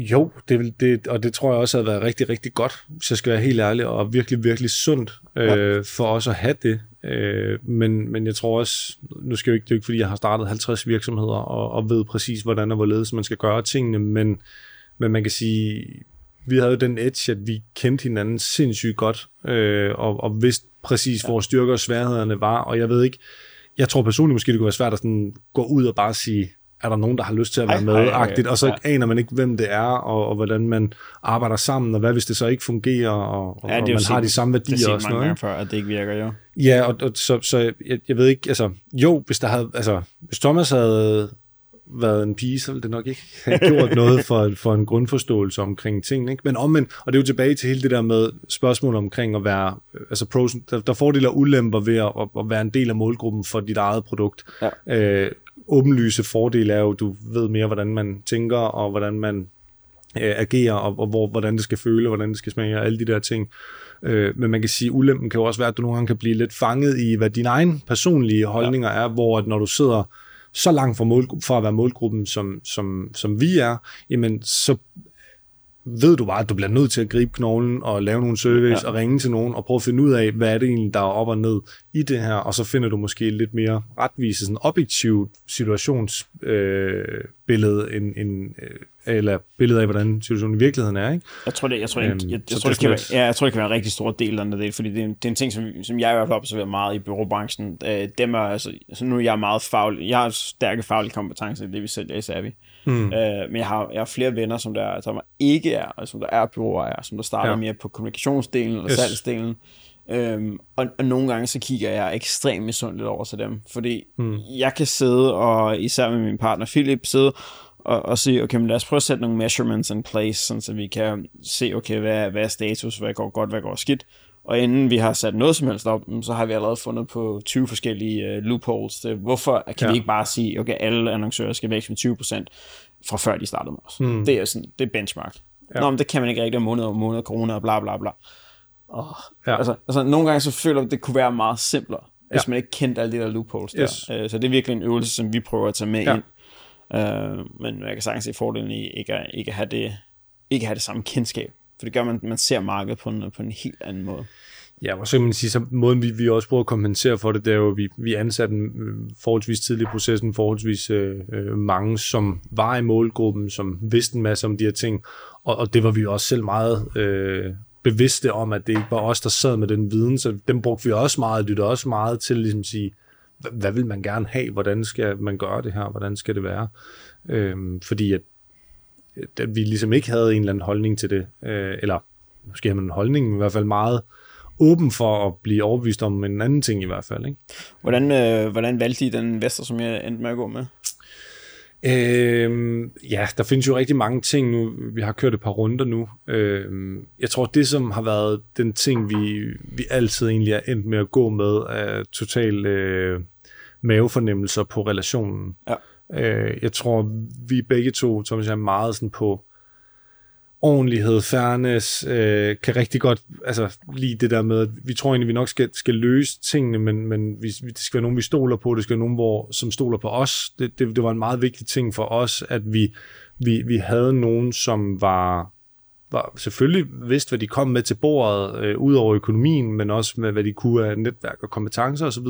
Jo, det, det, og det tror jeg også har været rigtig, rigtig godt, hvis jeg skal være helt ærlig, og virkelig, virkelig sundt øh, ja. for os at have det. Øh, men, men jeg tror også, nu skal jeg ikke, det er ikke fordi, jeg har startet 50 virksomheder og, og ved præcis, hvordan og hvorledes man skal gøre tingene, men, men man kan sige, vi havde jo den edge, at vi kendte hinanden sindssygt godt, øh, og, og vidste præcis, hvor styrker og sværhederne var, og jeg ved ikke, jeg tror personligt måske, det kunne være svært at sådan gå ud og bare sige, er der nogen, der har lyst til at være med, agtigt, og så ja. aner man ikke, hvem det er, og, og hvordan man arbejder sammen, og hvad hvis det så ikke fungerer, og, og, ja, og man har de samme værdier. Det er mange gange før, at det ikke virker, jo. Ja, og, og så, så jeg, jeg ved ikke, altså, jo, hvis der havde, altså, hvis Thomas havde været en pige, så ville det nok ikke have gjort noget for, for en grundforståelse omkring tingene. Ikke? Men omvendt, og det er jo tilbage til hele det der med spørgsmål omkring at være, altså pros, der, der fordele og ulemper ved at, at være en del af målgruppen for dit eget produkt. Ja. Øh, åbenlyse fordele er jo, at du ved mere, hvordan man tænker, og hvordan man øh, agerer, og, og hvor, hvordan det skal føle, hvordan det skal smage, og alle de der ting. Øh, men man kan sige, at ulempen kan jo også være, at du nogle gange kan blive lidt fanget i, hvad dine egne personlige holdninger ja. er, hvor at når du sidder så langt fra, mål, fra at være målgruppen, som, som, som vi er, jamen så ved du bare, at du bliver nødt til at gribe knoglen og lave nogle service ja. og ringe til nogen og prøve at finde ud af, hvad er det egentlig, der er op og ned i det her, og så finder du måske lidt mere retvise, sådan objektivt situationsbillede, øh, end, end, øh, eller billede af, hvordan situationen i virkeligheden er. Ikke? Jeg tror, det, jeg tror, øhm, jeg, jeg, jeg, tror, det, kan være, ja, jeg tror, det kan være en rigtig stor del af det, fordi det er, det er en ting, som, som jeg i hvert fald observerer meget i byråbranchen. Øh, dem er, altså, altså, nu er jeg meget faglig, jeg har stærke faglige kompetencer i det, vi sælger i Savvy. Mm. Øh, men jeg har, jeg har flere venner, som der, som ikke er, og som der er byråer, som der starter ja. mere på kommunikationsdelen og yes. salgsdelen. Øhm, og, og nogle gange så kigger jeg ekstremt misundeligt over til dem, fordi mm. jeg kan sidde og, især med min partner Philip, sidde og, og sige, okay, men lad os prøve at sætte nogle measurements in place, sådan så vi kan se, okay, hvad, hvad er status, hvad går godt, hvad går skidt. Og inden vi har sat noget som helst op, så har vi allerede fundet på 20 forskellige uh, loopholes. Hvorfor kan ja. vi ikke bare sige, okay, alle annoncører skal vækste med 20% fra før de startede med os. Mm. Det er sådan, det er benchmark. Ja. Nå, men det kan man ikke rigtig om måned og måned, corona og bla bla bla. Oh, ja. altså, altså, nogle gange så føler jeg, at det kunne være meget simplere, ja. hvis man ikke kendte alle de der loopholes yes. der. Uh, så det er virkelig en øvelse, som vi prøver at tage med ja. ind. Uh, men jeg kan sagtens se fordelen i ikke at, ikke at have det, ikke at have det samme kendskab. For det gør, at man, man ser markedet på en, på en helt anden måde. Ja, og så kan man sige, så måden vi, vi også prøver at kompensere for det, det er jo, at vi, vi ansatte en øh, forholdsvis tidlig i processen, forholdsvis øh, øh, mange, som var i målgruppen, som vidste en masse om de her ting, og, og det var vi også selv meget øh, bevidste om, at det ikke var os, der sad med den viden, så den brugte vi også meget, lyttede også meget til ligesom at sige, hvad, hvad vil man gerne have, hvordan skal man gøre det her, hvordan skal det være, øhm, fordi at, at vi ligesom ikke havde en eller anden holdning til det, øh, eller måske har man en holdning, men i hvert fald meget åben for at blive overbevist om en anden ting i hvert fald. Ikke? Hvordan, øh, hvordan valgte I den investor, som jeg endte med at gå med? Øhm, ja, der findes jo rigtig mange ting nu. Vi har kørt et par runder nu. Øhm, jeg tror, det som har været den ting, vi, vi altid egentlig er endt med at gå med, er total øh, mavefornemmelser på relationen. Ja. Øh, jeg tror, vi begge to, Thomas, er meget sådan på ordentlighed, fairness, øh, kan rigtig godt altså, lide det der med, at vi tror egentlig, vi nok skal, skal løse tingene, men, men vi, det skal være nogen, vi stoler på, det skal være nogen, hvor, som stoler på os. Det, det, det var en meget vigtig ting for os, at vi, vi, vi havde nogen, som var, var selvfølgelig vidste, hvad de kom med til bordet, øh, ud over økonomien, men også med, hvad de kunne af netværk og kompetencer osv.,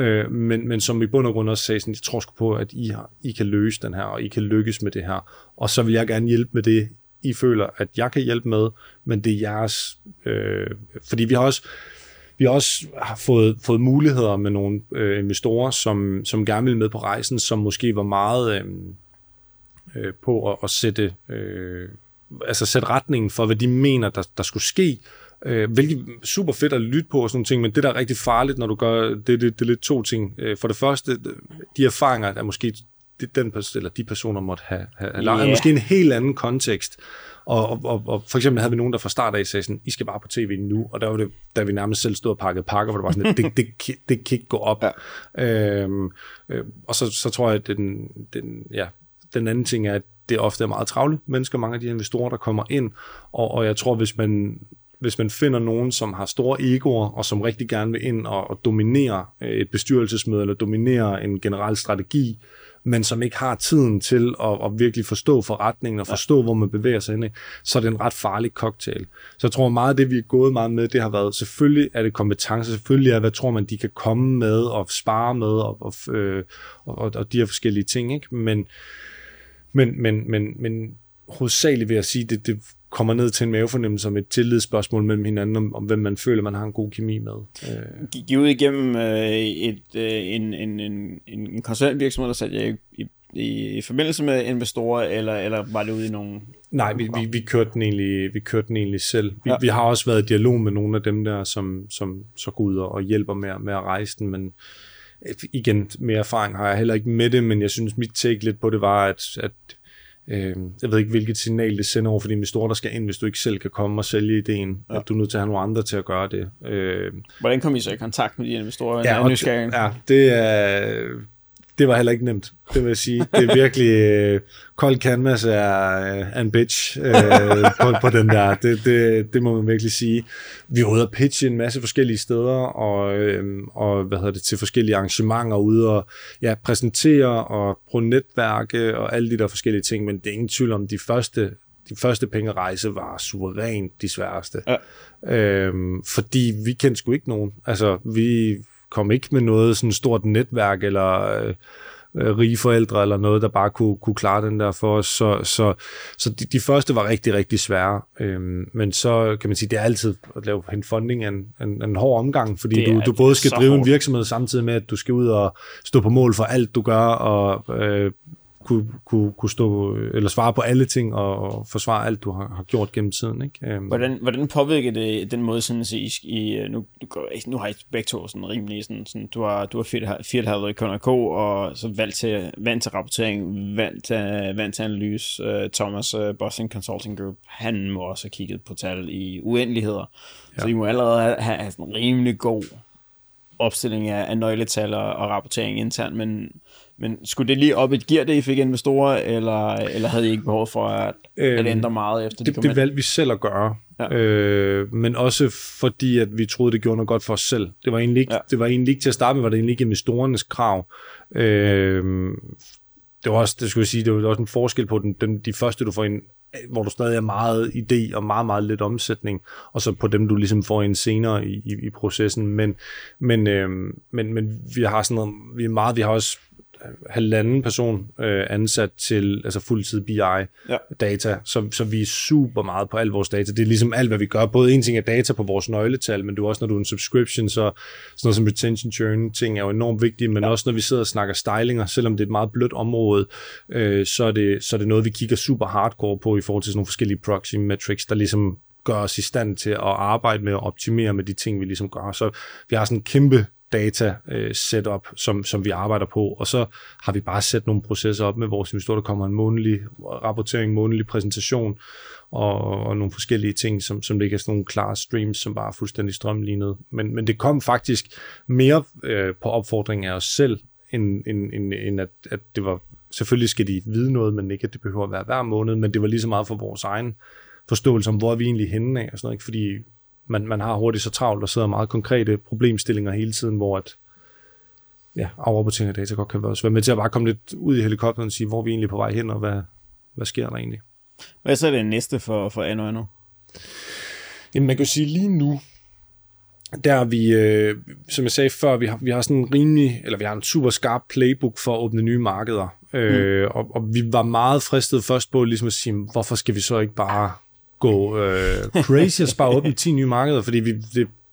øh, men, men som i bund og grund også sagde, sådan, jeg tror sgu på, at I, har, I kan løse den her, og I kan lykkes med det her, og så vil jeg gerne hjælpe med det, i føler, at jeg kan hjælpe med, men det er jeres... Øh, fordi vi har også vi har også har fået, fået muligheder med nogle øh, investorer, som, som gerne vil med på rejsen, som måske var meget øh, øh, på at, at sætte, øh, altså sætte retningen for, hvad de mener, der, der skulle ske, Øh, hvilket super fedt at lytte på og sådan nogle ting, men det, der er rigtig farligt, når du gør, det, det, det er lidt to ting. Øh, for det første, de erfaringer, der måske den, eller de personer måtte have, have yeah. måske en helt anden kontekst. Og, og, og, og for eksempel havde vi nogen, der fra start af sagde sådan, I skal bare på tv nu, og der var det, da vi nærmest selv stod og pakkede pakker, hvor det var sådan, det, det, det, det kan ikke gå op. Ja. Øhm, øh, og så, så tror jeg, at den, den, ja, den anden ting er, at det ofte er meget travle mennesker, mange af de investorer, der kommer ind, og, og jeg tror, hvis man hvis man finder nogen, som har store egoer, og som rigtig gerne vil ind og, og dominere et bestyrelsesmøde, eller dominere en generel strategi, men som ikke har tiden til at, at virkelig forstå forretningen og forstå, ja. hvor man bevæger sig ind i, så er det en ret farlig cocktail. Så jeg tror meget af det, vi er gået meget med, det har været, selvfølgelig er det kompetence, selvfølgelig er, hvad tror man, de kan komme med og spare med og, og, øh, og, og, og de her forskellige ting, ikke? Men, men, men, men, men hovedsageligt vil jeg sige, det, det kommer ned til en mavefornemmelse om et tillidsspørgsmål mellem hinanden, om, om hvem man føler, man har en god kemi med. Øh. Gik I ud igennem øh, et, øh, en, en, en, en konsulentvirksomhed, der satte jer i, i, i forbindelse med investorer, eller, eller var det ude i nogle... Nej, vi, vi, vi, kørte den egentlig, vi kørte den egentlig selv. Vi, ja. vi har også været i dialog med nogle af dem der, som, som så går ud og hjælper med, med at rejse den, men igen, mere erfaring har jeg heller ikke med det, men jeg synes, mit take lidt på det var, at, at Øh, jeg ved ikke, hvilket signal det sender over for de investorer, der skal ind, hvis du ikke selv kan komme og sælge ideen. Ja. At du er nødt til at have nogle andre til at gøre det. Øh, Hvordan kom I så i kontakt med de investorer? Ja, og ja det er det var heller ikke nemt, det vil jeg sige. Det er virkelig, uh, Cold Canvas er uh, en bitch uh, på, på den der, det, det, det må man virkelig sige. Vi var ude og pitche en masse forskellige steder, og, uh, og hvad hedder det, til forskellige arrangementer ude og ja, præsentere og bruge netværke og alle de der forskellige ting, men det er ingen tvivl om, de første de første pengerejse var suverænt de sværeste. Ja. Øhm, fordi vi kendte sgu ikke nogen. Altså, vi kom ikke med noget sådan stort netværk eller øh, øh, rige forældre eller noget, der bare kunne, kunne klare den der for os. Så, så, så de, de første var rigtig, rigtig svære. Øhm, men så kan man sige, det er altid at lave en funding en, en, en hård omgang, fordi du, du både skal drive hårdt. en virksomhed samtidig med, at du skal ud og stå på mål for alt, du gør, og øh, kunne, kunne, kunne stå, eller svare på alle ting og, og forsvare alt, du har, har gjort gennem tiden. Ikke? Um, hvordan, hvordan påvirker det den måde, sådan, at I, I nu, nu har I begge to sådan rimelig, sådan, sådan, du har, du har 4,5 i KNK, og så valgt til, vant til rapportering, vant til, vant til analyse. Uh, Thomas, uh, Boston Consulting Group, han må også have kigget på tal i uendeligheder. Ja. Så I må allerede have, have sådan en rimelig god opstilling af, af nøgletal og, og rapportering internt, men men skulle det lige op et gear, det I fik investorer, eller, eller havde I ikke behov for at, øhm, at ændre meget efter det? Det, det valgte vi selv at gøre, ja. øh, men også fordi, at vi troede, det gjorde noget godt for os selv. Det var egentlig ikke, ja. det var egentlig ikke til at starte med, var det egentlig ikke investorernes krav. Øh, det var også, det skulle jeg sige, det var også en forskel på den, den, de første, du får ind, hvor du stadig er meget idé og meget, meget lidt omsætning, og så på dem, du ligesom får ind senere i, i, i processen. Men, men, øh, men, men vi har sådan noget, vi er meget, vi har også halvanden person øh, ansat til altså fuldtid BI-data, ja. så, så vi er super meget på al vores data. Det er ligesom alt, hvad vi gør. Både en ting er data på vores nøgletal, men er også, når du er en subscription, så sådan noget som retention churn ting er jo enormt vigtigt, men ja. også når vi sidder og snakker stylinger, selvom det er et meget blødt område, øh, så, er det, så er det noget, vi kigger super hardcore på i forhold til sådan nogle forskellige proxy metrics, der ligesom gør os i stand til at arbejde med at optimere med de ting, vi ligesom gør. Så vi har sådan en kæmpe data øh, setup, som, som vi arbejder på, og så har vi bare sat nogle processer op med vores investorer, der kommer en månedlig rapportering, månedlig præsentation, og, og nogle forskellige ting, som, som ligger sådan nogle klare streams, som bare er fuldstændig strømlignet. Men, men det kom faktisk mere øh, på opfordring af os selv, end, end, end, end at, at det var, selvfølgelig skal de vide noget, men ikke at det behøver at være hver måned, men det var lige så meget for vores egen forståelse om, hvor er vi egentlig henne af, og sådan noget, ikke? fordi man, man har hurtigt så travlt, og sidder meget konkrete problemstillinger hele tiden, hvor at, ja, afrapportering af data godt kan være, være med til at bare komme lidt ud i helikopteren og sige, hvor vi egentlig på vej hen, og hvad, hvad sker der egentlig. Hvad så er det næste for, for Anno Anno? Jamen man kan jo sige lige nu, der er vi, øh, som jeg sagde før, vi har, vi har sådan en rimelig, eller vi har en super skarp playbook for at åbne nye markeder. Øh, mm. og, og vi var meget fristet først på ligesom at sige, hvorfor skal vi så ikke bare gå øh, crazy og spare op i 10 nye markeder, fordi vi,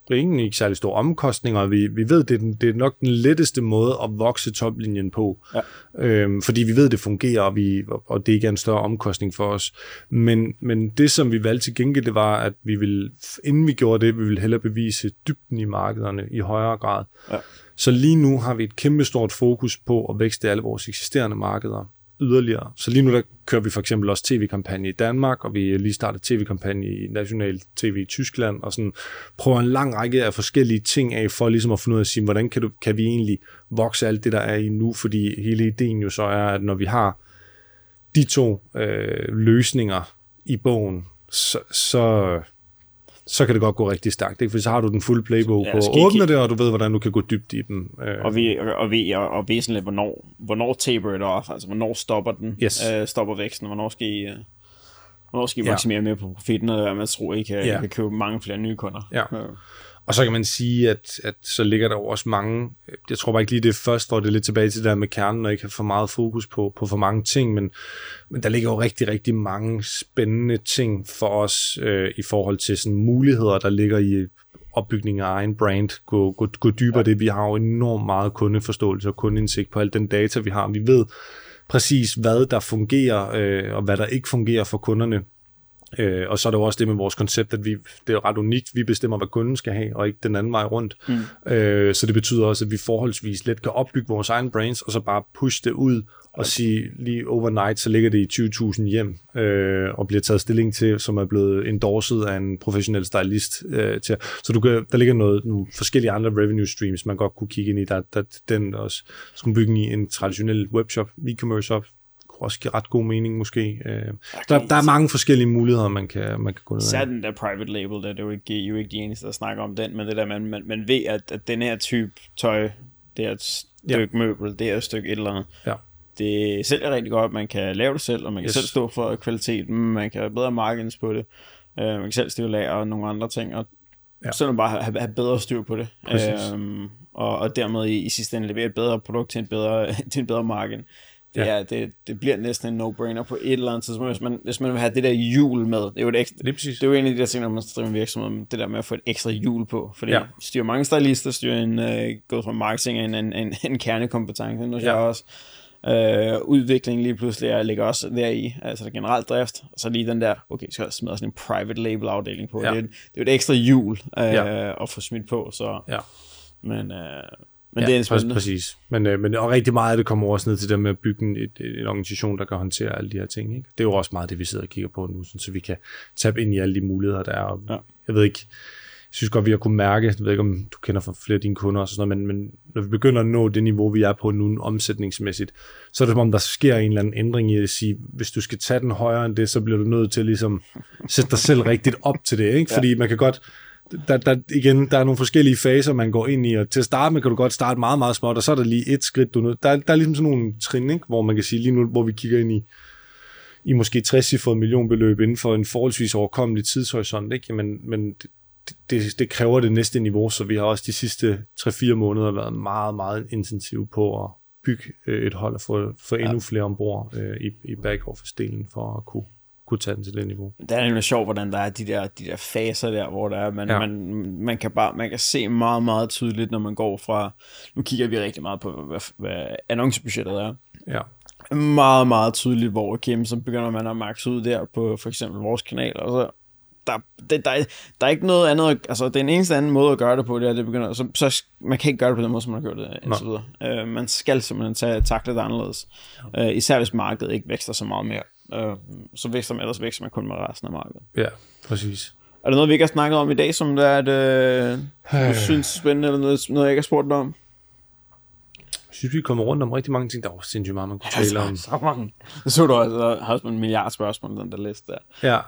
det er ingen ikke særlig store omkostninger, og vi, vi ved, det er, den, det er nok den letteste måde at vokse toplinjen på, ja. øhm, fordi vi ved, det fungerer, og, vi, og det ikke er en større omkostning for os. Men, men det, som vi valgte til gengæld, det var, at vi ville, inden vi gjorde det, vi ville hellere bevise dybden i markederne i højere grad. Ja. Så lige nu har vi et kæmpestort fokus på at vækste alle vores eksisterende markeder yderligere. Så lige nu der kører vi for eksempel også tv-kampagne i Danmark, og vi lige startet tv-kampagne i national tv i Tyskland, og sådan prøver en lang række af forskellige ting af, for ligesom at finde ud af at sige, hvordan kan, du, kan vi egentlig vokse alt det, der er i nu, fordi hele ideen jo så er, at når vi har de to øh, løsninger i bogen, så, så så kan det godt gå rigtig stærkt, ikke? for så har du den fulde playbook ja, på at åbne det, og du ved, hvordan du kan gå dybt i dem. Øh. Og, vi, og, vi, og, og væsentligt, hvornår, hvornår taper det off, altså hvornår stopper den, yes. øh, stopper væksten, hvornår skal I, øh, hvornår skal I ja. maksimere mere på profitten, og man tror, I kan, ja. I kan købe mange flere nye kunder. Ja. ja. Og så kan man sige, at, at så ligger der også mange, jeg tror bare ikke lige det først, hvor det er lidt tilbage til det der med kernen, og ikke har for meget fokus på, på for mange ting, men, men der ligger jo rigtig, rigtig mange spændende ting for os øh, i forhold til sådan muligheder, der ligger i opbygning af egen brand, gå, gå, gå dybere ja. det. Vi har jo enormt meget kundeforståelse og kundeindsigt på al den data, vi har. Vi ved præcis, hvad der fungerer, øh, og hvad der ikke fungerer for kunderne Øh, og så er det jo også det med vores koncept, at vi, det er ret unikt. Vi bestemmer, hvad kunden skal have, og ikke den anden vej rundt. Mm. Øh, så det betyder også, at vi forholdsvis let kan opbygge vores egen brands, og så bare push det ud og sige lige overnight, så ligger det i 20.000 hjem, øh, og bliver taget stilling til, som er blevet endorset af en professionel stylist. Øh, til. Så du kan, der ligger noget, nogle forskellige andre revenue streams, man godt kunne kigge ind i. Der, der, den også skulle bygge i en traditionel webshop, e-commerce op, også give ret god mening måske. Øh, der, der er mange forskellige muligheder, man kan, man kan gå ned af. den der private label, der, det er jo ikke, jo ikke de eneste, der snakker om den, men det der, man, man, man ved, at, at den her type tøj, det er et stykke ja. møbel, det er et stykke et eller andet. Ja. Det sælger rigtig godt, man kan lave det selv, og man kan yes. selv stå for kvaliteten, man kan have bedre markeds på det, uh, man kan selv stimulere og nogle andre ting, og ja. så bare have, have bedre styr på det. Um, og, og dermed i, i sidste ende levere et bedre produkt til en bedre, til en bedre marked. Det, ja. er, det, det bliver næsten en no-brainer på et eller andet tidspunkt, hvis man, hvis man vil have det der hjul med. Det er jo, et ekstra, det, det er jo en af de der ting, når man driver en virksomhed, det der med at få et ekstra hjul på. Fordi ja. styrer mange stylister, styrer en uh, gå fra marketing en, en, en, en kernekompetence, nu ja. jeg også. Uh, udvikling lige pludselig er, ligger også der i, altså det generelt drift, og så lige den der, okay, så skal jeg smide sådan en private label afdeling på. Ja. Det, er, det er et ekstra hjul uh, ja. at få smidt på, så... Ja. Men, uh, men ja, det er spændende. Præcis. Men, øh, men og rigtig meget af det kommer også ned til det med at bygge en, et, en organisation, der kan håndtere alle de her ting. Ikke? Det er jo også meget det, vi sidder og kigger på nu, så vi kan tabe ind i alle de muligheder, der er. Og ja. Jeg ved ikke, jeg synes godt, vi har kunnet mærke, jeg ved ikke, om du kender fra flere af dine kunder og sådan noget, men, men når vi begynder at nå det niveau, vi er på nu omsætningsmæssigt, så er det som om, der sker en eller anden ændring i at sige, hvis du skal tage den højere end det, så bliver du nødt til at ligesom sætte dig selv rigtigt op til det, ikke? Fordi ja. man kan godt, der, der, igen, der er nogle forskellige faser, man går ind i, og til at starte med kan du godt starte meget, meget småt, og så er der lige et skridt, du nød. Der, der er ligesom sådan nogle trin, ikke? hvor man kan sige lige nu, hvor vi kigger ind i, i måske 60 millionbeløb inden for en forholdsvis overkommelig tidshorisont, ikke? Men, men det, det, det kræver det næste niveau, så vi har også de sidste 3-4 måneder været meget, meget intensive på at bygge øh, et hold og få, få endnu flere ombord øh, i, i back-office-delen for at kunne, kunne tage den til det niveau. Det er nemlig sjovt, hvordan der er de der, de der faser der, hvor der er, man, ja. man, man, kan bare, man kan se meget, meget tydeligt, når man går fra, nu kigger vi rigtig meget på, hvad, hvad annoncebudgettet er. Ja meget, meget tydeligt, hvor Kim, så begynder man at maxe ud der på for eksempel vores kanal, og så der, det, der, der er ikke noget andet, altså den eneste anden måde at gøre det på, det er, det begynder, så, så man kan ikke gøre det på den måde, som man har gjort det indtil videre. Uh, man skal simpelthen tage, takle det anderledes. Uh, især hvis markedet ikke vækster så meget mere. Uh, så vækster man, ellers vækster man kun med resten af markedet. Ja, præcis. Er der noget, vi ikke har snakket om i dag, som der er, at, uh, du synes er spændende, eller noget, noget, jeg ikke har spurgt dig om? synes, vi kommer rundt om rigtig mange ting. Der var sindssygt meget, man kunne ja, tale om. Så mange. Det så du også, der har også en milliard spørgsmål, den der liste der. Ja.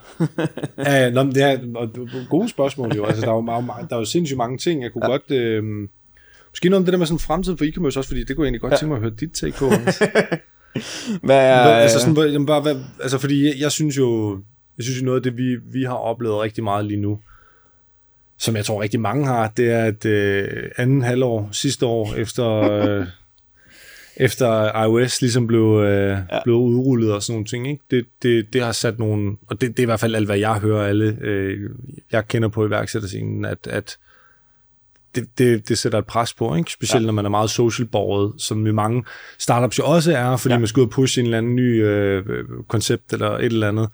ja, nå, det er gode spørgsmål jo. Altså, der er jo, meget, der er jo sindssygt mange ting. Jeg kunne ja. godt... Øh, måske noget om det der med sådan fremtiden for e-commerce også, fordi det kunne jeg egentlig godt ja. tænke mig at høre dit take på. hvad er... Altså, sådan, bare, hvad, altså, fordi jeg, jeg synes jo, jeg synes jo noget af det, vi, vi har oplevet rigtig meget lige nu, som jeg tror rigtig mange har, det er, at øh, anden halvår sidste år, efter øh, efter iOS ligesom blev, øh, ja. blev udrullet og sådan nogle ting. Ikke? Det, det, det har sat nogle, og det, det er i hvert fald alt, hvad jeg hører alle, øh, jeg kender på iværksætterscenen, at, at det, det, det sætter et pres på, ikke? specielt ja. når man er meget social-borget, som jo mange startups jo også er, fordi ja. man skal ud og pushe en eller anden ny øh, koncept eller et eller andet.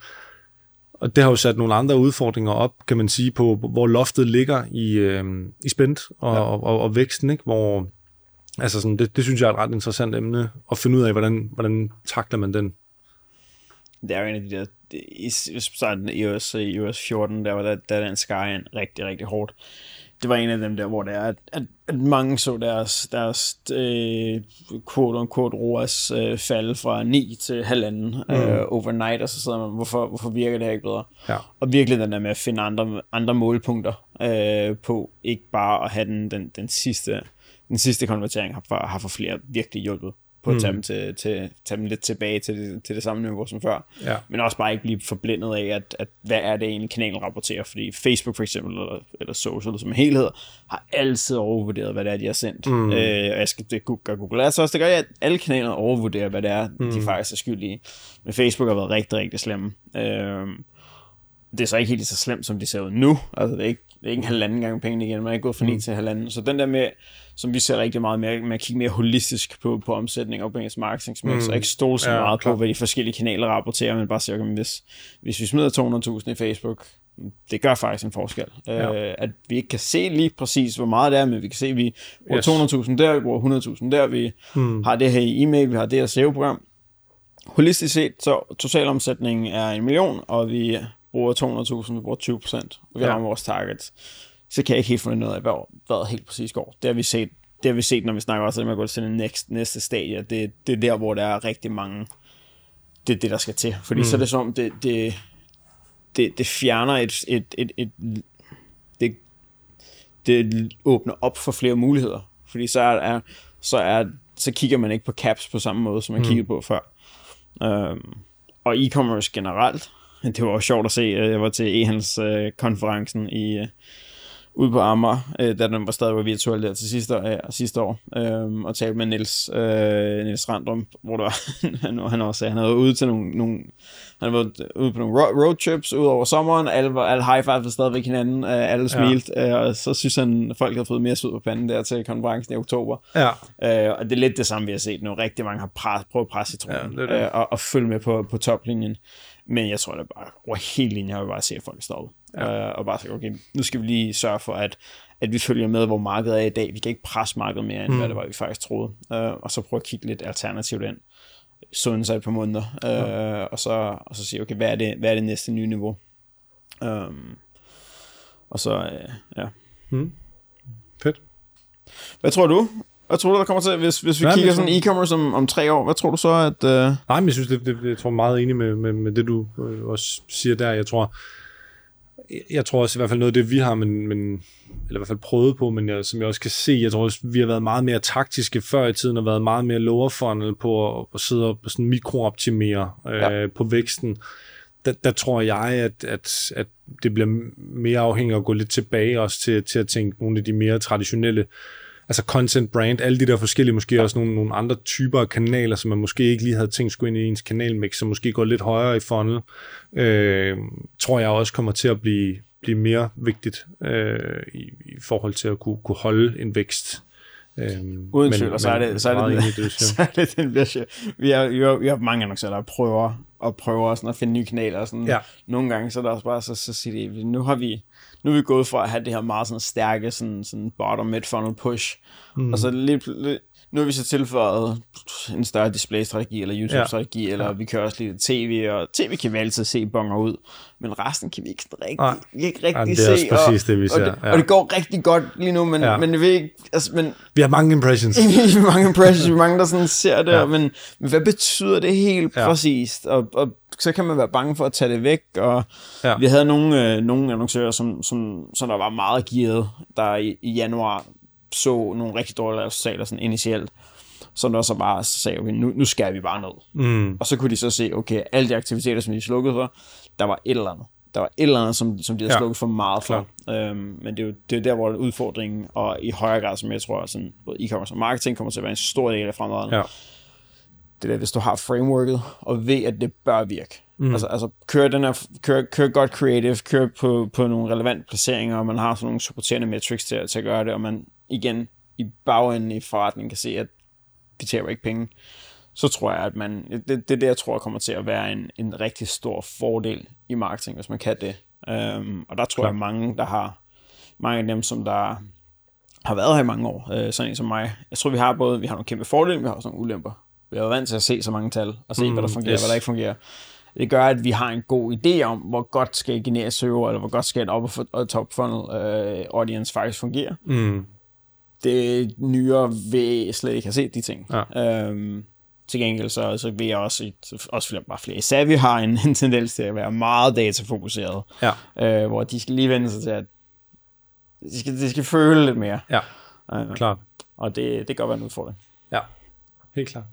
Og det har jo sat nogle andre udfordringer op, kan man sige, på hvor loftet ligger i, øh, i spændt og, ja. og, og, og væksten, ikke? hvor Altså sådan, det, det synes jeg er et ret interessant emne, at finde ud af, hvordan, hvordan takler man den. Det er jo en af de der, i starten i iOS, iOS 14, der var der, der den Sky rigtig, rigtig hårdt. Det var en af dem der, hvor det er, at, at, at mange så deres, deres øh, quote unquote ROAS øh, falde fra 9 til halvanden mm. øh, overnight, og så sidder man, hvorfor, hvorfor virker det her ikke bedre? Ja. Og virkelig den der med at finde andre, andre målpunkter øh, på, ikke bare at have den, den, den sidste den sidste konvertering har for, har for flere virkelig hjulpet på at mm. tage, dem til, til, tage dem lidt tilbage til det, til det samme niveau som før. Ja. Men også bare ikke blive forblindet af, at, at hvad er det egentlig kanalen rapporterer. Fordi Facebook for eksempel, eller, eller social som helhed, har altid overvurderet, hvad det er, de har sendt. Mm. Øh, og jeg skal det gør Google Ads også. Det gør, at alle kanaler overvurderer, hvad det er, mm. de faktisk er skyldige. Men Facebook har været rigtig, rigtig slemme. Øh, det er så ikke helt så slemt, som de ser ud nu. Altså, det er ikke, det er ikke en halvanden gang penge igen. Man er ikke gået fra 9 mm. til halvanden. Så den der med, som vi ser rigtig meget med, med at kigge mere holistisk på, på omsætning og på ens marketingsmix, mm. og ikke stole så ja, meget klar. på, hvad de forskellige kanaler rapporterer, men bare sige, okay, hvis, hvis vi smider 200.000 i Facebook, det gør faktisk en forskel. Ja. Øh, at vi ikke kan se lige præcis, hvor meget det er, men vi kan se, at vi bruger yes. 200.000 der, vi bruger 100.000 der, vi mm. har det her i e-mail, vi har det her SEO-program. Holistisk set, så totalomsætningen er en million, og vi bruger 200.000, vi bruger 20 procent, og vi ja. rammer vores targets, så kan jeg ikke helt finde noget af, hvad, hvad helt præcis går. Det har vi set, det har vi set når vi snakker også om at gå til det næste, næste stadie. Det, det er der, hvor der er rigtig mange, det er det, der skal til. Fordi mm. så er det som, det, det, det, det fjerner et, et, et, et det, det åbner op for flere muligheder. Fordi så er, så er så kigger man ikke på caps på samme måde, som man mm. kiggede på før. Um, og e-commerce generelt det var sjovt at se. Jeg var til e-handelskonferencen øh, i, øh, ude på Amager, øh, da den var stadig var virtuel der til sidste, øh, sidste år, øh, og talte med Niels, øh, Niels Randrum, hvor der var, han, han også sagde, han havde været ude til nogle, nogle han var ude på nogle roadtrips ud over sommeren, alle, var, alle high five stadigvæk hinanden, øh, alle smilte, ja. øh, og så synes han, at folk havde fået mere sved på panden der til konferencen i oktober. Ja. Øh, og det er lidt det samme, vi har set nu. Rigtig mange har pres, prøvet at presse i tronen, ja, det det. Øh, og, og følge med på, på toplinjen. Men jeg tror, at bare over hele linjen, jeg vil bare se, at folk stoppe. Ja. Øh, og bare sige, okay, nu skal vi lige sørge for, at, at vi følger med, hvor markedet er i dag. Vi kan ikke presse markedet mere, end mm. hvad det var, vi faktisk troede. Øh, og så prøve at kigge lidt alternativt ind. Sunde sig et par måneder. Øh, ja. og, så, og så sige, okay, hvad er det, hvad er det næste nye niveau? Um, og så, øh, ja. Mm. Fedt. Hvad tror du? Hvad tror du, der kommer til, hvis, hvis vi Nej, kigger sådan e-commerce om, om tre år? Hvad tror du så, at... Uh... Nej, men jeg synes, det, det, jeg tror meget enig med, med, med det, du øh, også siger der. Jeg tror, jeg tror også i hvert fald noget af det, vi har, men, men, eller i hvert fald prøvet på, men jeg, som jeg også kan se, jeg tror også, vi har været meget mere taktiske før i tiden, og været meget mere lower funnel på at, at sidde og sådan mikrooptimere øh, ja. på væksten. Der, der tror jeg, at, at, at det bliver mere afhængigt af at gå lidt tilbage også til, til at tænke nogle af de mere traditionelle altså content brand, alle de der forskellige, måske også nogle, nogle andre typer af kanaler, som man måske ikke lige havde tænkt skulle ind i ens kanalmix, som måske går lidt højere i funnel, øh, tror jeg også kommer til at blive, blive mere vigtigt øh, i, i forhold til at kunne, kunne holde en vækst. Øhm, Uden tvivl, og så er det, så er det, det, så er det den bliver vi har, vi, har, vi har mange annoncerer, der prøver og prøver sådan at finde nye kanaler. Og sådan. Ja. Nogle gange, så er der også bare, så, så siger de, nu har vi, nu er vi gået fra at have det her meget sådan stærke sådan, sådan bottom mid funnel push, mm. og så lige, nu har vi så tilføjet en større display-strategi, eller YouTube-strategi, ja. eller ja. vi kører også lidt tv, og tv kan vi altid se bonger ud, men resten kan vi ikke rigtig, Nej. ikke rigtig ja, det er se. præcis og, det, vi ser. Og det, ja. og det går rigtig godt lige nu, men, ja. men, vi, ikke, altså, men vi har mange impressions. vi har mange impressions, vi mange, der sådan ser det, ja. men, men hvad betyder det helt ja. præcist? Og, og så kan man være bange for at tage det væk, og ja. vi havde nogle, øh, nogle annoncører, som, som, som der var meget gearet, der i, i januar så nogle rigtig dårlige resultater sådan initielt, så der så bare sagde, okay, nu, nu skal vi bare ned. Mm. Og så kunne de så se, okay, alle de aktiviteter, som de slukkede for, der var et eller andet. Der var et eller andet, som, som de havde ja. slukket for meget for. Øhm, men det er jo det er der, hvor udfordringen, og i højere grad, som jeg tror, sådan, både e-commerce og marketing kommer til at være en stor del af fremtiden. Ja. Det der, hvis du har frameworket, og ved, at det bør virke. Mm. Altså, altså kør, den her, kør, kør godt creative, kør på, på nogle relevante placeringer, og man har sådan nogle supporterende metrics til, til at gøre det, og man igen i bagenden i forretningen kan se, at de tager ikke penge, så tror jeg, at man, det, det der, jeg tror kommer til at være en, en rigtig stor fordel i marketing, hvis man kan det. Um, og der tror Klar. jeg, mange, der har, mange af dem, som der har været her i mange år, uh, sådan en som mig, jeg tror, vi har både, vi har nogle kæmpe fordele, vi har også nogle ulemper. Vi har været vant til at se så mange tal, og se, mm, hvad der fungerer, yes. hvad der ikke fungerer. Det gør, at vi har en god idé om, hvor godt skal et generisk server, eller hvor godt skal et upper og top funnel uh, audience faktisk fungere. Mm det nyere vil slet ikke have set de ting. Ja. Øhm, til gengæld så, så vil jeg også, også flere, bare flere især vi har en, en tendens til at være meget datafokuseret, ja. øh, hvor de skal lige vende sig til, at de skal, de skal føle lidt mere. Ja, øh, klart. Og det, det kan godt være en udfordring. Ja, helt klart.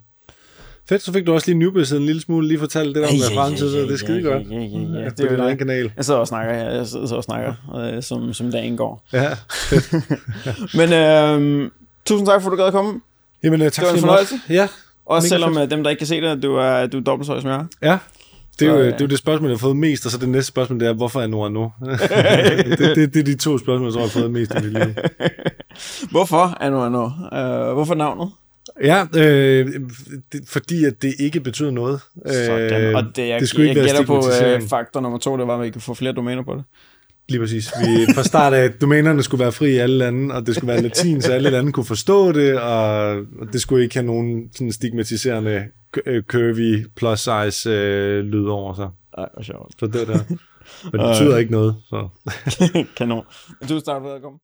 Fedt, så fik du også lige newbizet en lille smule, lige fortalt det der med fremtid, så det er skide godt. Ja, ja, ja, ja. Det er jo din kanal. Jeg sidder og snakker, jeg sidder og snakker, øh, som, som dagen går. Ja, Men øh, tusind tak for, at du gad at komme. Jamen, tak det var en fornøjelse. Ja. Også selvom fedt. dem, der ikke kan se det, du er, du er dobbelt så høj som jeg Ja, det er, jo, det er jo det spørgsmål, jeg har fået mest, og så det næste spørgsmål, det er, hvorfor er Nora nu? det, det, det, er de to spørgsmål, som jeg har fået mest i mit liv. hvorfor er Nora nu? Uh, hvorfor navnet? Ja, øh, det, fordi at det ikke betyder noget. Sådan, øh, og det, jeg, det skulle jeg, ikke jeg gætter på uh, faktor nummer to, det var, at vi kan få flere domæner på det. Lige præcis. Vi, fra start af, domænerne skulle være fri i alle lande, og det skulle være latin, så alle lande kunne forstå det, og det skulle ikke have nogen sådan stigmatiserende øh, curvy plus size øh, lyd over sig. Ej, hvor sjovt. Så det der. Men det betyder ikke noget. Så. Kanon. Du starter med at komme.